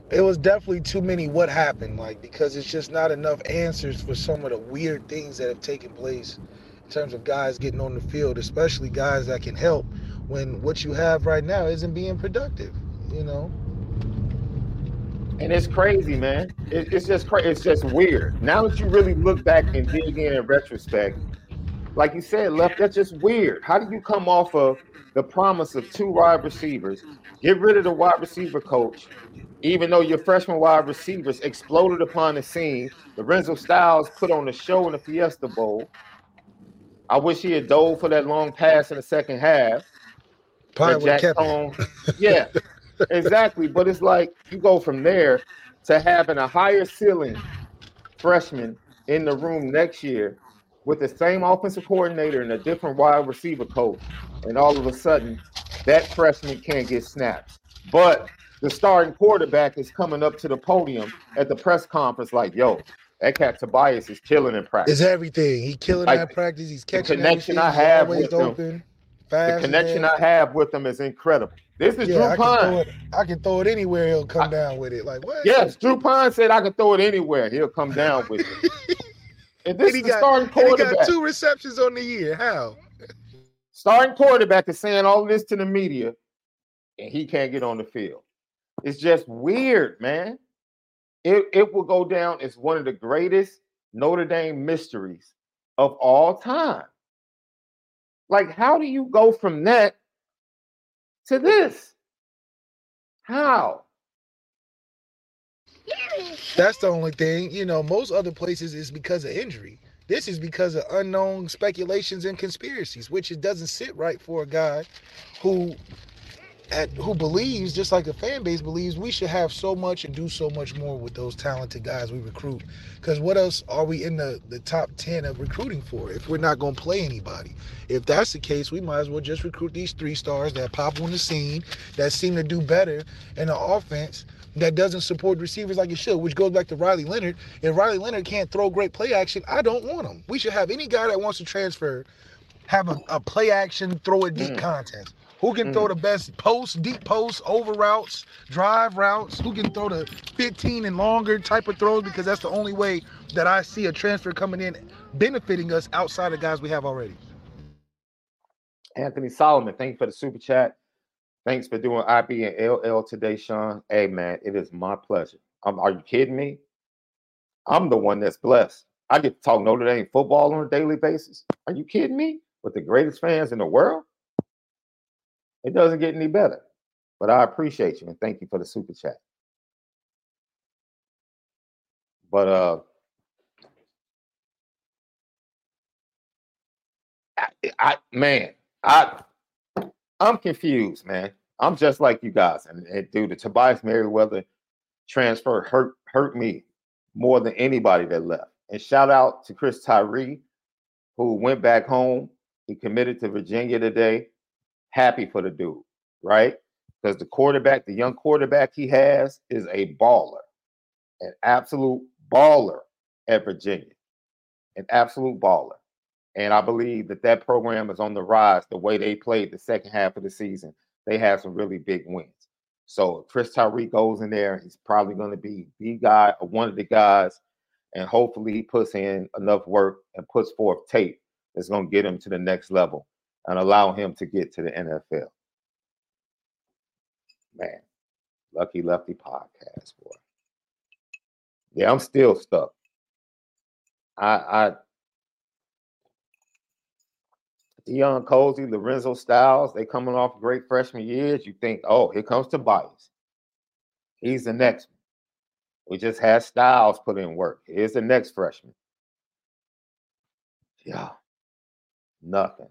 It was definitely too many what happened, like, because it's just not enough answers for some of the weird things that have taken place in terms of guys getting on the field, especially guys that can help when what you have right now isn't being productive, you know?
And it's crazy, man. It, it's just crazy. It's just weird. Now that you really look back and dig in in retrospect, like you said, left, that's just weird. How do you come off of the promise of two wide receivers, get rid of the wide receiver coach, even though your freshman wide receivers exploded upon the scene? Lorenzo Styles put on the show in the Fiesta Bowl. I wish he had dove for that long pass in the second half.
Probably Jack Coan,
yeah, exactly. But it's like you go from there to having a higher ceiling freshman in the room next year with the same offensive coordinator and a different wide receiver coach, and all of a sudden that freshman can't get snaps. But the starting quarterback is coming up to the podium at the press conference like, yo, that cat Tobias is killing in practice.
Is everything. He killing like, that practice. He's catching
the connection I have with him. the connection I have with him is incredible. This is yeah, Drew Pyne.
I can throw it anywhere. He'll come I, down with it. Like what?
Yes, Drew Pyne said I can throw it anywhere. He'll come down with it. and this and is the got, starting quarterback.
he got two receptions on the year. How?
Starting quarterback is saying all this to the media, and he can't get on the field. It's just weird, man it, it will go down as one of the greatest Notre Dame mysteries of all time. Like, how do you go from that to this? How?
That's the only thing. You know, most other places is because of injury. This is because of unknown speculations and conspiracies, which it doesn't sit right for a guy who at who believes, just like the fan base believes, we should have so much and do so much more with those talented guys we recruit. Because what else are we in the, the top 10 of recruiting for if we're not going to play anybody? If that's the case, we might as well just recruit these three stars that pop on the scene, that seem to do better in the offense that doesn't support receivers like it should, which goes back to Riley Leonard. If Riley Leonard can't throw great play action, I don't want him. We should have any guy that wants to transfer have a, a play action, throw a deep mm. contest. Who can mm. throw the best post, deep post, over routes, drive routes? Who can throw the 15 and longer type of throws? Because that's the only way that I see a transfer coming in benefiting us outside of guys we have already.
Anthony Solomon, thank you for the super chat. Thanks for doing IB and LL today, Shaun. Hey, man, it is my pleasure. Um, are you kidding me? I'm the one that's blessed. I get to talk Notre Dame football on a daily basis. Are you kidding me? With the greatest fans in the world? It doesn't get any better. But I appreciate you and thank you for the super chat. But uh I, I man, I I'm confused, man. I'm just like you guys. And, and dude, the Tobias Merriweather transfer hurt hurt me more than anybody that left. And shout out to Chris Tyree, who went back home. He committed to Virginia today happy for the dude, right? Because the quarterback, the young quarterback he has, is a baller, an absolute baller at Virginia, an absolute baller. And I believe that that program is on the rise. The way they played the second half of the season, they have some really big wins. So Chris Tyree goes in there, he's probably going to be the guy one of the guys, and hopefully he puts in enough work and puts forth tape that's going to get him to the next level and allow him to get to the NFL. Man, Lucky Lefty podcast, boy. Yeah, I'm still stuck. I, I Deion Colzie, Lorenzo Styles, they coming off great freshman years. You think, oh, here comes Tobias. He's the next one. We just had Styles put in work. Here's the next freshman. Yeah, nothing.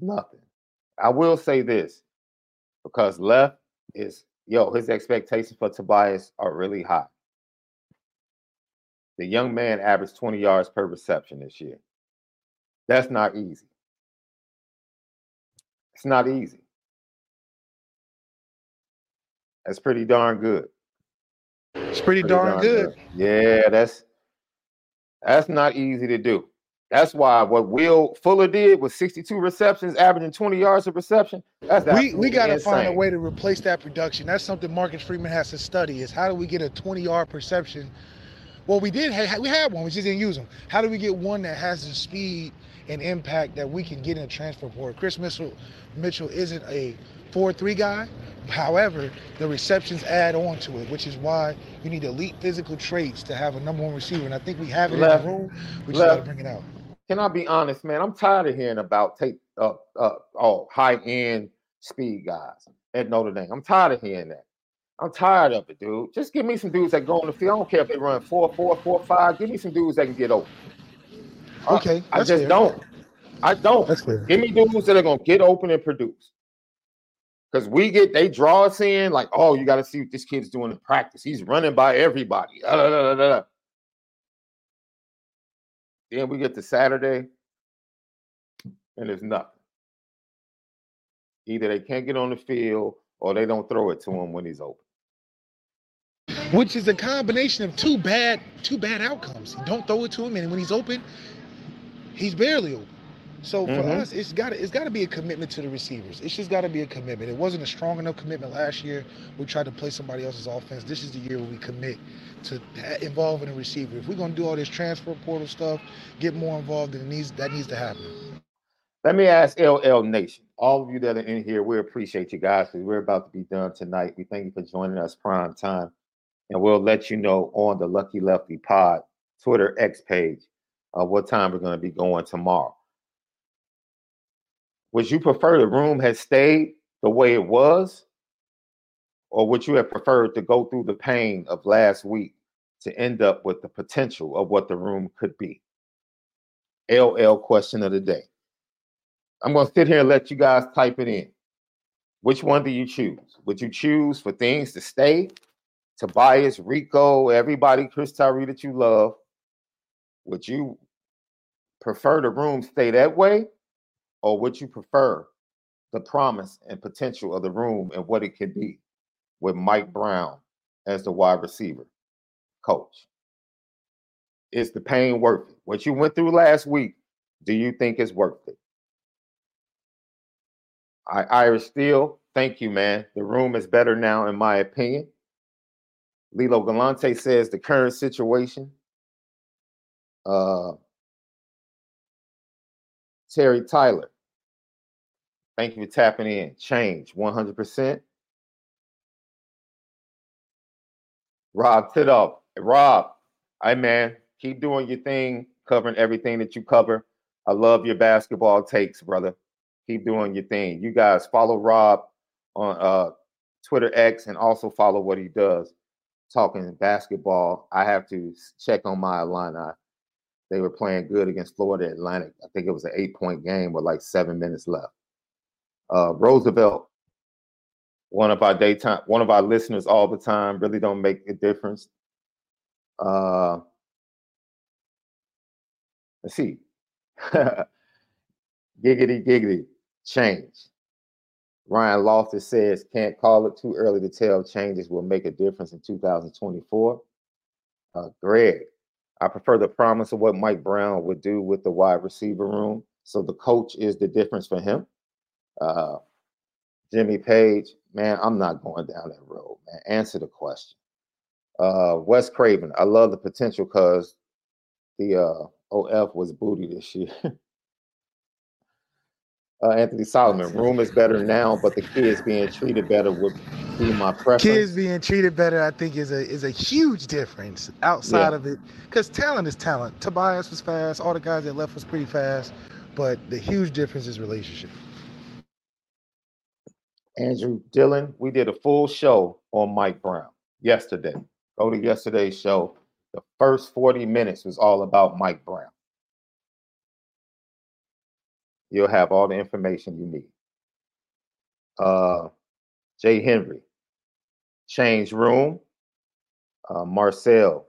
Nothing. I will say this because left is, yo, his expectations for Tobias are really high. The young man averaged 20 yards per reception this year. That's not easy. It's not easy. That's pretty darn good.
It's pretty, pretty darn, darn good. good.
Yeah, that's that's not easy to do. That's why what Will Fuller did with 62 receptions, averaging 20 yards of reception. That's
we we got to find a way to replace that production. That's something Marcus Freeman has to study. Is how do we get a 20 yard perception? Well, we did. Have, we had one. We just didn't use them. How do we get one that has the speed and impact that we can get in a transfer portal? Kris Mitchell Mitchell isn't a four-three guy. However, the receptions add on to it, which is why you need elite physical traits to have a number one receiver. And I think we have it left, in the room. We just got to bring it out.
Can I be honest, man? I'm tired of hearing about take uh, uh oh high end speed guys at Notre Dame. I'm tired of hearing that. I'm tired of it, dude. Just give me some dudes that go on the field. I don't care if they run four, four, four, five. Give me some dudes that can get open.
Okay,
I, I just fair. don't. I don't. That's clear. Give me dudes that are gonna get open and produce. Because we get they draw us in like, oh, you got to see what this kid's doing in practice. He's running by everybody. Da, da, da, then we get to Saturday, and there's nothing. Either they can't get on the field or they don't throw it to him when he's open.
Which is a combination of two bad, two bad outcomes. Don't throw it to him, and when he's open, he's barely open. So for mm-hmm. us, it's got it's got to be a commitment to the receivers. It's just got to be a commitment. It wasn't a strong enough commitment last year. We tried to play somebody else's offense. This is the year where we commit to involving a receiver. If we're gonna do all this transfer portal stuff, get more involved, then needs that needs to happen.
Let me ask LL Nation, all of you that are in here, we appreciate you guys because we're about to be done tonight. We thank you for joining us prime time, and we'll let you know on the Lucky Lefty Pod Twitter X page uh, what time we're going to be going tomorrow. Would you prefer the room had stayed the way it was? Or would you have preferred to go through the pain of last week to end up with the potential of what the room could be? LL question of the day. I'm going to sit here and let you guys type it in. Which one do you choose? Would you choose for things to stay? Tobias, Rico, everybody, Chris Tyree that you love. Would you prefer the room stay that way? or would you prefer the promise and potential of the room and what it could be with Mike Brown as the wide receiver coach? Is the pain worth it? What you went through last week, do you think is worth it? I Irish Steel, thank you, man. The room is better now, in my opinion. Lilo Galante says the current situation. Uh, Terry Tyler, Thank you for tapping in. Change 100%. Rob Tidoff. Rob, hey man, keep doing your thing, covering everything that you cover. I love your basketball takes, brother. Keep doing your thing. You guys follow Rob on uh, Twitter X and also follow what he does talking basketball. I have to check on my Illini. They were playing good against Florida Atlantic. I think it was an eight point game with like seven minutes left. Uh, Roosevelt, one of our daytime, one of our listeners all the time, really don't make a difference. Uh, let's see. giggity, giggity, change. Ryan Loftus says, can't call it too early to tell changes will make a difference in 2024. Uh, Greg, I prefer the promise of what Mike Brown would do with the wide receiver room. So the coach is the difference for him. Uh, Jimmy Page, man, I'm not going down that road, man. Answer the question. Uh, Wes Craven, I love the potential because the uh, OF was booty this year. uh, Anthony Solomon, room is better now, but the kids being treated better would be my preference.
Kids being treated better, I think, is a is a huge difference outside yeah. of it. Because talent is talent. Tobias was fast. All the guys that left was pretty fast. But the huge difference is relationship.
Andrew Dillon, we did a full show on Mike Brown yesterday. Go to yesterday's show. The first 40 minutes was all about Mike Brown. You'll have all the information you need. Uh, Jay Henry, change room. Uh, Marcel,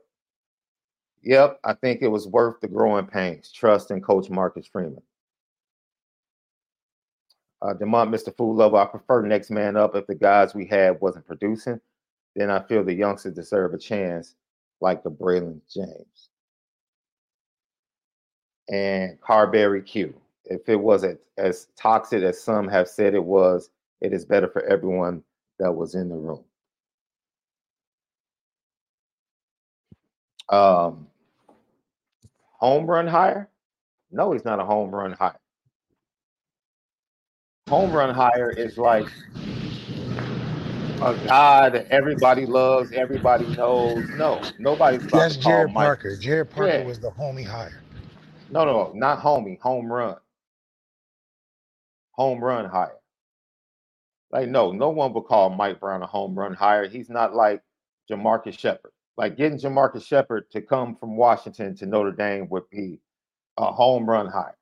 yep, I think it was worth the growing pains. Trust in Coach Marcus Freeman. Uh, Demont, Mr. Food Lover, I prefer next man up if the guys we had wasn't producing. Then I feel the youngsters deserve a chance like the Braylon James. And Carberry Q. If it wasn't as toxic as some have said it was, it is better for everyone that was in the room. Um, home run hire? No, he's not a home run hire home run hire is like a guy that everybody loves, everybody knows. No, nobody's about
That's Jared Parker. Mike. Jared Parker yeah. was the homie hire.
No, no, not homie, home run. Home run hire. Like, no, no one would call Mike Brown a home run hire. He's not like Jamarcus Shepard. Like getting Jamarcus Shepard to come from Washington to Notre Dame would be a home run hire.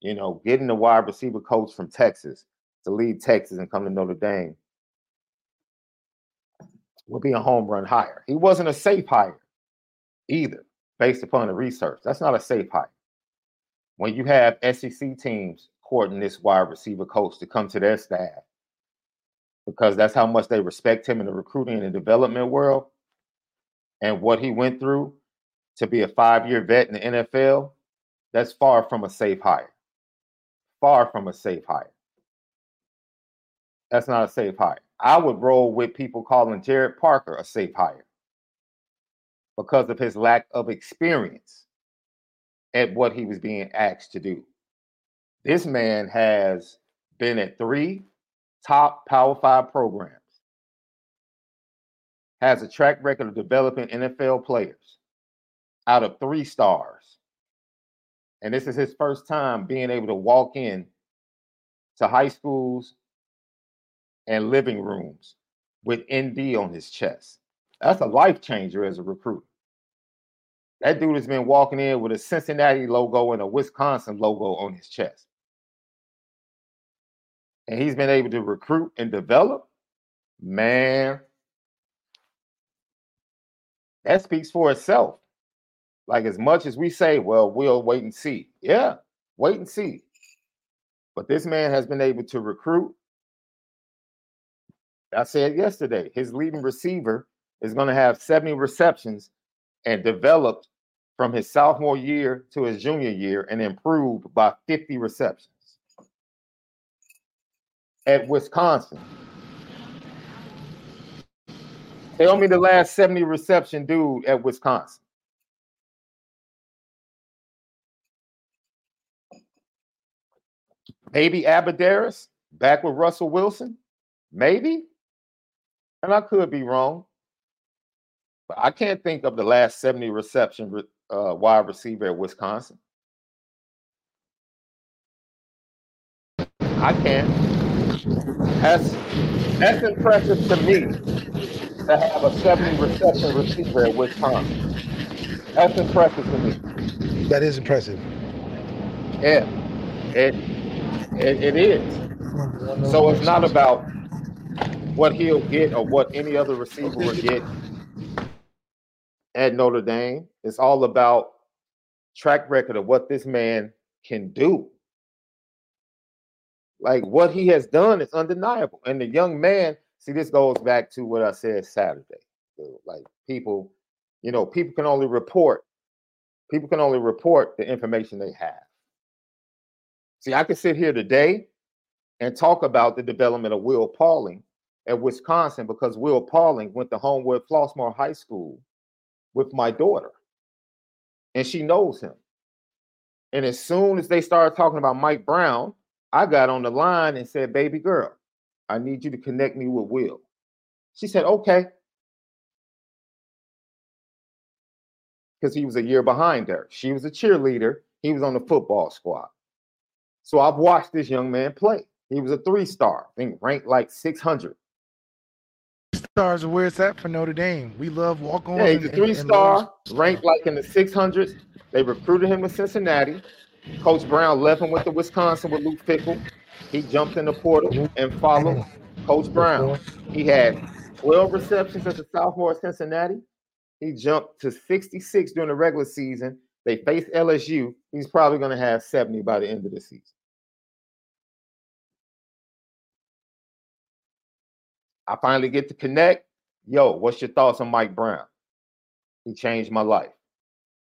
You know, getting the wide receiver coach from Texas to lead Texas and come to Notre Dame would be a home run hire. He wasn't a safe hire either, based upon the research. That's not a safe hire. When you have SEC teams courting this wide receiver coach to come to their staff, because that's how much they respect him in the recruiting and development world, and what he went through to be a five year vet in the NFL, that's far from a safe hire far from a safe hire. That's not a safe hire. I would roll with people calling Jared Parker a safe hire because of his lack of experience at what he was being asked to do. This man has been at three top Power Five programs, has a track record of developing NFL players out of three stars and this is his first time being able to walk in to high schools and living rooms with ND on his chest. That's a life changer as a recruit. That dude has been walking in with a Cincinnati logo and a Wisconsin logo on his chest. And he's been able to recruit and develop. Man, that speaks for itself. Like as much as we say, well, we'll wait and see. Yeah, wait and see. But this man has been able to recruit. I said yesterday, his leading receiver is going to have 70 receptions and developed from his sophomore year to his junior year and improved by 50 receptions. At Wisconsin, tell me the last 70 reception dude at Wisconsin. Maybe Abbrederis back with Russell Wilson. Maybe. And I could be wrong. But I can't think of the last 70 reception uh, wide receiver at Wisconsin. I can't. That's that's impressive to me to have a 70 reception receiver at Wisconsin. That's impressive to me.
That is impressive.
Yeah. It it, it is. So it's not about what he'll get or what any other receiver will get at Notre Dame. It's all about track record of what this man can do. Like what he has done is undeniable. And the young man, see, this goes back to what I said Saturday. Like people, you know, people can only report, people can only report the information they have. See, I could sit here today and talk about the development of Will Pauling at Wisconsin because Will Pauling went to Homewood Flossmoor High School with my daughter, and she knows him. And as soon as they started talking about Mike Brown, I got on the line and said, Baby girl, I need you to connect me with Will. She said, okay. Because he was a year behind her. She was a cheerleader. He was on the football squad. So I've watched this young man play. He was a three star, I think ranked like 600.
Stars are where it's at for Notre Dame. We love walk on.
Yeah, he's a three star, ranked like in the 600s. They recruited him to Cincinnati. Coach Brown left him with the Wisconsin with Luke Fickell. He jumped in the portal and followed Coach Brown. He had 12 receptions as a sophomore at Cincinnati. He jumped to 66 during the regular season. They face LSU. He's probably going to have 70 by the end of the season. I finally get to connect. Yo, what's your thoughts on Mike Brown? He changed my life.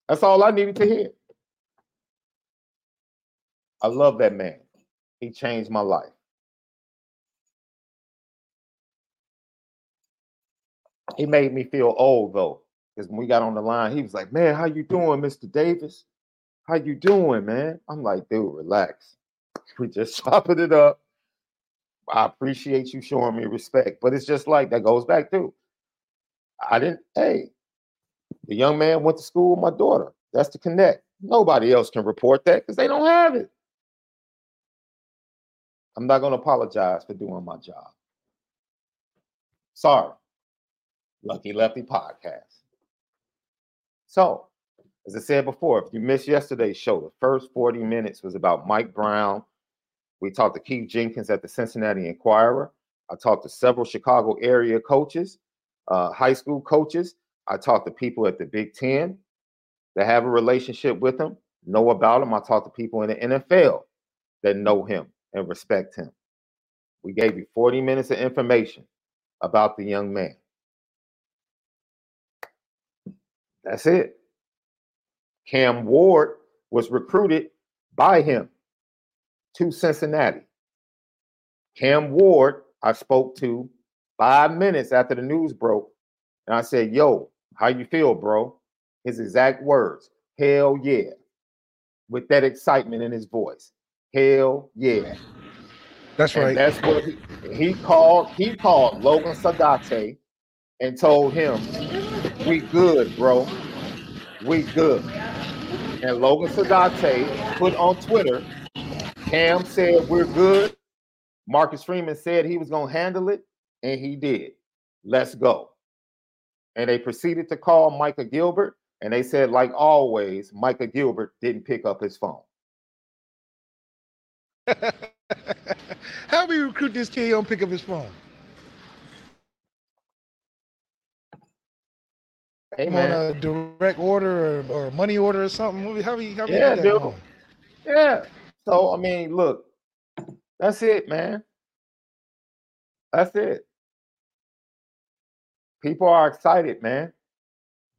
That's all I needed to hear. I love that man. He changed my life. He made me feel old though, because when we got on the line, he was like, "Man, how you doing, Mr. Davis? How you doing, man?" I'm like, "Dude, relax. We just chopping it up. I appreciate you showing me respect, but it's just like that goes back to I didn't. Hey, the young man went to school with my daughter. That's the connect. Nobody else can report that because they don't have it. I'm not going to apologize for doing my job. Sorry. Lucky Lefty podcast. So, as I said before, if you missed yesterday's show, the first 40 minutes was about Mike Brown. We talked to Keith Jenkins at the Cincinnati Enquirer. I talked to several Chicago area coaches, uh, high school coaches. I talked to people at the Big Ten that have a relationship with him, know about him. I talked to people in the NFL that know him and respect him. We gave you 40 minutes of information about the young man. That's it. Cam Ward was recruited by him to Cincinnati. Cam Ward, I spoke to five minutes after the news broke, and I said, Yo, how you feel, bro? His exact words, hell yeah. With that excitement in his voice. Hell yeah.
That's right.
And that's what he, he called. He called Logan Saldate and told him, "We good, bro. We good." And Logan Saldate put on Twitter, Cam said, "We're good." Marcus Freeman said he was gonna handle it, and he did. Let's go. And they proceeded to call Micah Gilbert, and they said, like always, Micah Gilbert didn't pick up his phone.
How we recruit this kid? He don't pick up his phone.
Hey,
on
man.
a direct order or, or money order or something. How we how we
Yeah, dude. Yeah. So I mean, look, that's it, man. That's it. People are excited, man.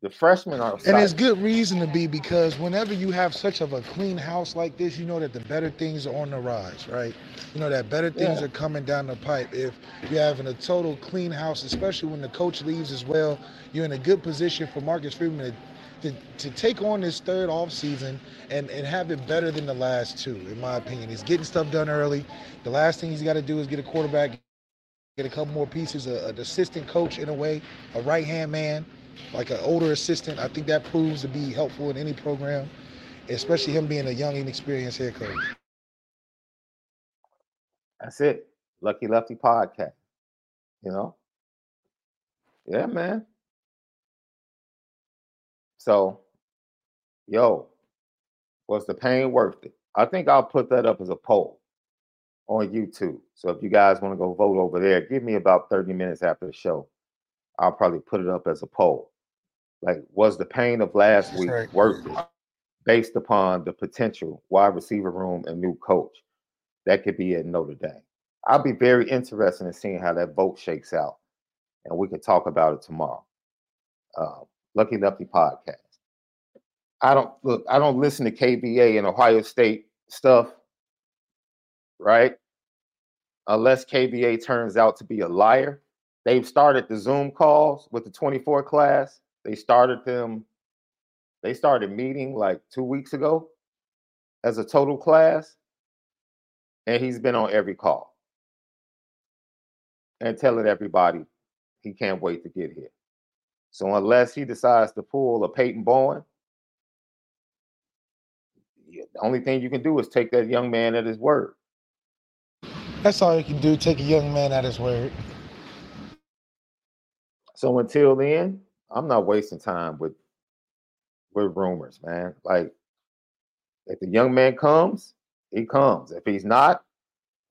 The freshmen are excited.
And there's good reason to be because whenever you have such of a clean house like this, you know that the better things are on the rise, right? You know that better things
Yeah.
are coming down the pipe. If you're having a total clean house, especially when the coach leaves as well, you're in a good position for Marcus Freeman to, to, to take on this third off season and, and have it better than the last two, in my opinion. He's getting stuff done early. The last thing he's got to do is get a quarterback, get a couple more pieces, a, an assistant coach in a way, a right hand man, like an older assistant. I think that proves to be helpful in any program, especially him being a young, inexperienced head coach.
That's it. Lucky Lefty podcast. You know? Yeah, man. So, yo, was the pain worth it? I think I'll put that up as a poll on YouTube. So if you guys want to go vote over there, give me about 30 minutes after the show. I'll probably put it up as a poll. Like, was the pain of last week
right.
worth it based upon the potential wide receiver room and new coach that could be at Notre Dame? I'll be very interested in seeing how that vote shakes out, and we can talk about it tomorrow. Uh, Lucky Lefty podcast. I don't look. I don't listen to KBA and Ohio State stuff, right? Unless KBA turns out to be a liar. They've started the Zoom calls with the 24 class. They started them. They started meeting like two weeks ago as a total class, and he's been on every call and telling everybody he can't wait to get here. So unless he decides to pull a Peyton Bowen, the only thing you can do is take that young man at his word.
That's all you can do. Take a young man at his word.
So until then, I'm not wasting time with with rumors, man. Like if the young man comes, he comes. If he's not,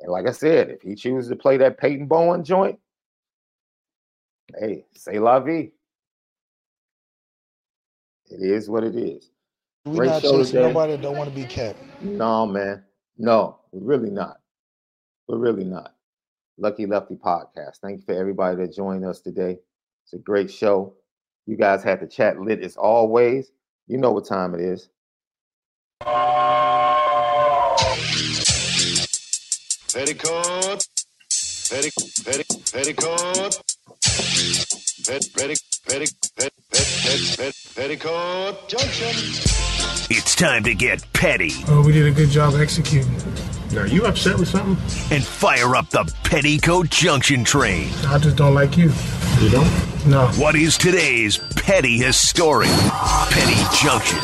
and like I said, if he chooses to play that Peyton Bowen joint, hey, say la vie. It is what it is.
We're not chasing nobody that don't want to be kept.
No, man. No, we're really not. We're really not. Lucky Lefty Podcast. Thank you for everybody that joined us today. It's a great show. You guys had the chat lit as always. You know what time it is.
Petticoat. Petty, petty, petticoat. Pet, petty, petty, pet, pet, pet, pet, petticoat junction.
It's time to get petty.
Oh, we did a good job executing.
Are you upset with something?
And fire up the Petticoat Junction train.
I just don't like you.
You don't?
No.
What is today's petty story? Petty Junction.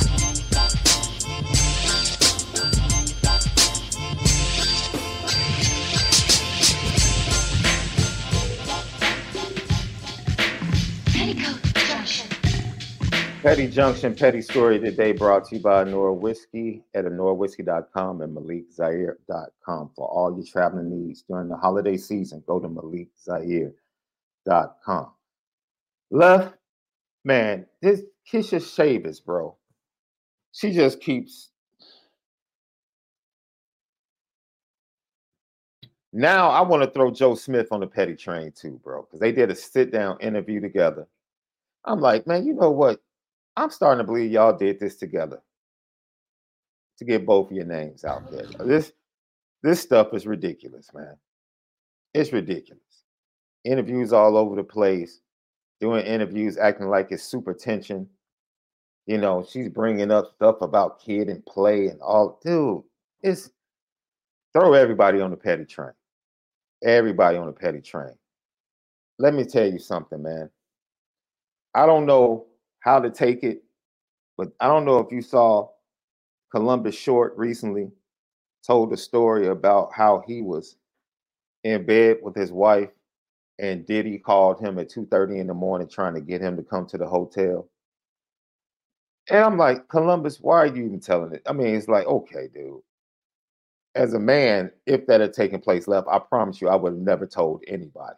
Petty Junction, Petty Story today brought to you by Nora Whiskey at norwhiskey.com and malikzaire.com. For all your traveling needs during the holiday season, go to malikzaire.com. Left, man, this Kisha Chavis, bro. She just keeps. Now I want to throw Joe Smith on the petty train too, bro, because they did a sit down interview together. I'm like, man, you know what? I'm starting to believe y'all did this together to get both of your names out there. This this stuff is ridiculous, man. It's ridiculous. Interviews all over the place, doing interviews, acting like it's super tension. You know, she's bringing up stuff about kid and play and all. Dude, it's throw everybody on the petty train. Everybody on the petty train. Let me tell you something, man. I don't know how to take it. But I don't know if you saw Columbus Short recently told a story about how he was in bed with his wife and Diddy called him at 2:30 in the morning trying to get him to come to the hotel. And I'm like, Columbus, why are you even telling it? I mean, it's like, okay, dude. As a man, if that had taken place left, I promise you, I would have never told anybody.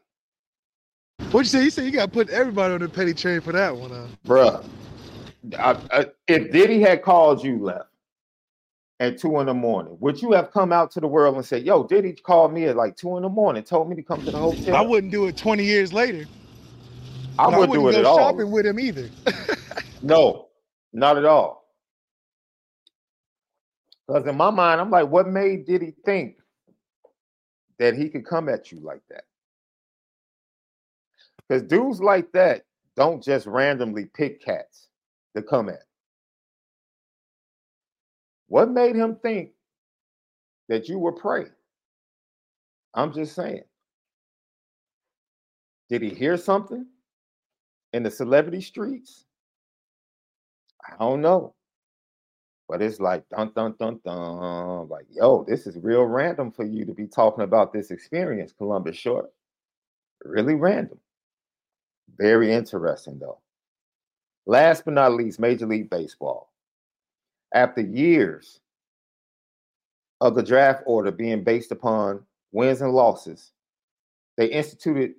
What'd you say? You said you got to put everybody on the petty train for that one, huh?
Bruh. I, I, if Diddy had called you left at two in the morning, would you have come out to the world and said, "Yo, did he call me at like two in the morning, told me to come to the hotel"?
I wouldn't do it twenty years later.
I wouldn't, do it
go
at all.
Shopping with him either.
no, not at all. Because in my mind, I'm like, what made Diddy think that he could come at you like that? Because dudes like that don't just randomly pick cats to come at. What made him think that you were prey? I'm just saying. Did he hear something in the celebrity streets? I don't know. But it's like dun dun dun dun. Like, yo, this is real random for you to be talking about this experience, Columbus Short. Really random. Very interesting, though. Last but not least, Major League Baseball. After years of the draft order being based upon wins and losses, they instituted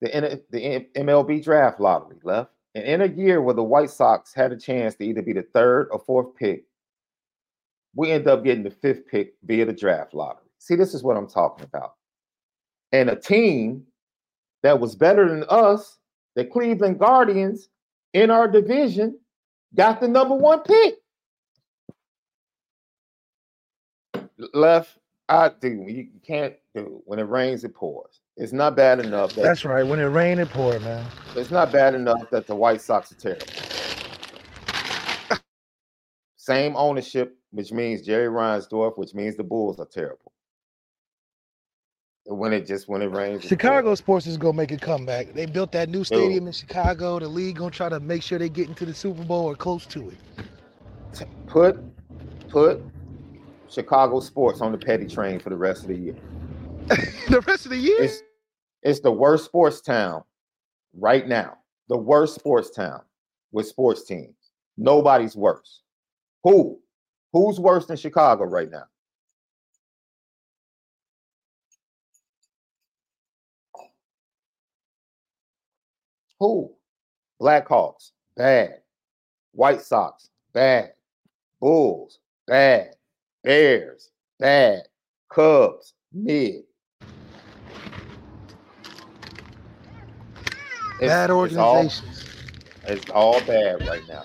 the, the MLB draft lottery left. And in a year where the White Sox had a chance to either be the third or fourth pick, we end up getting the fifth pick via the draft lottery. See, this is what I'm talking about. And a team that was better than us, the Cleveland Guardians in our division, got the number one pick. Left, I do. You can't do. When it rains, it pours. It's not bad enough.
That, That's right. When it rains, it pours, man.
It's not bad enough that the White Sox are terrible. Same ownership, which means Jerry Reinsdorf, which means the Bulls are terrible. when it just when it rains.
Chicago sports is gonna make a comeback. They built that new stadium Ooh. in Chicago. The league gonna try to make sure they get into the Super Bowl or close to it.
Put put Chicago sports on the petty train for the rest of the year.
the rest of the year?
It's, it's the worst sports town right now. The worst sports town with sports teams. Nobody's worse. Who? Who's worse than Chicago right now? Who? Blackhawks, bad. White Sox, bad. Bulls, bad. Bears, bad. Cubs, mid.
bad organizations.
It's all, it's all bad right now.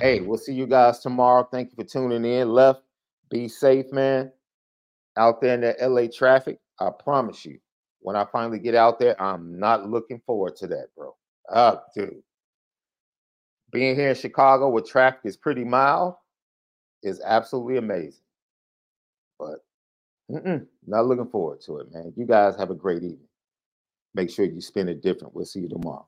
Hey, we'll see you guys tomorrow. Thank you for tuning in. Left, be safe, man. Out there in the LA traffic, I promise you, when I finally get out there, I'm not looking forward to that, bro. Oh, dude. Being here in Chicago where traffic is pretty mild is absolutely amazing. But not looking forward to it, man. You guys have a great evening. Make sure you spend it different. We'll see you tomorrow.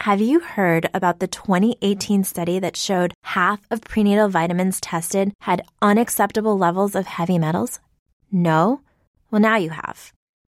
Have you heard about the 2018 study that showed half of prenatal vitamins tested had unacceptable levels of heavy metals? No? Well, now you have.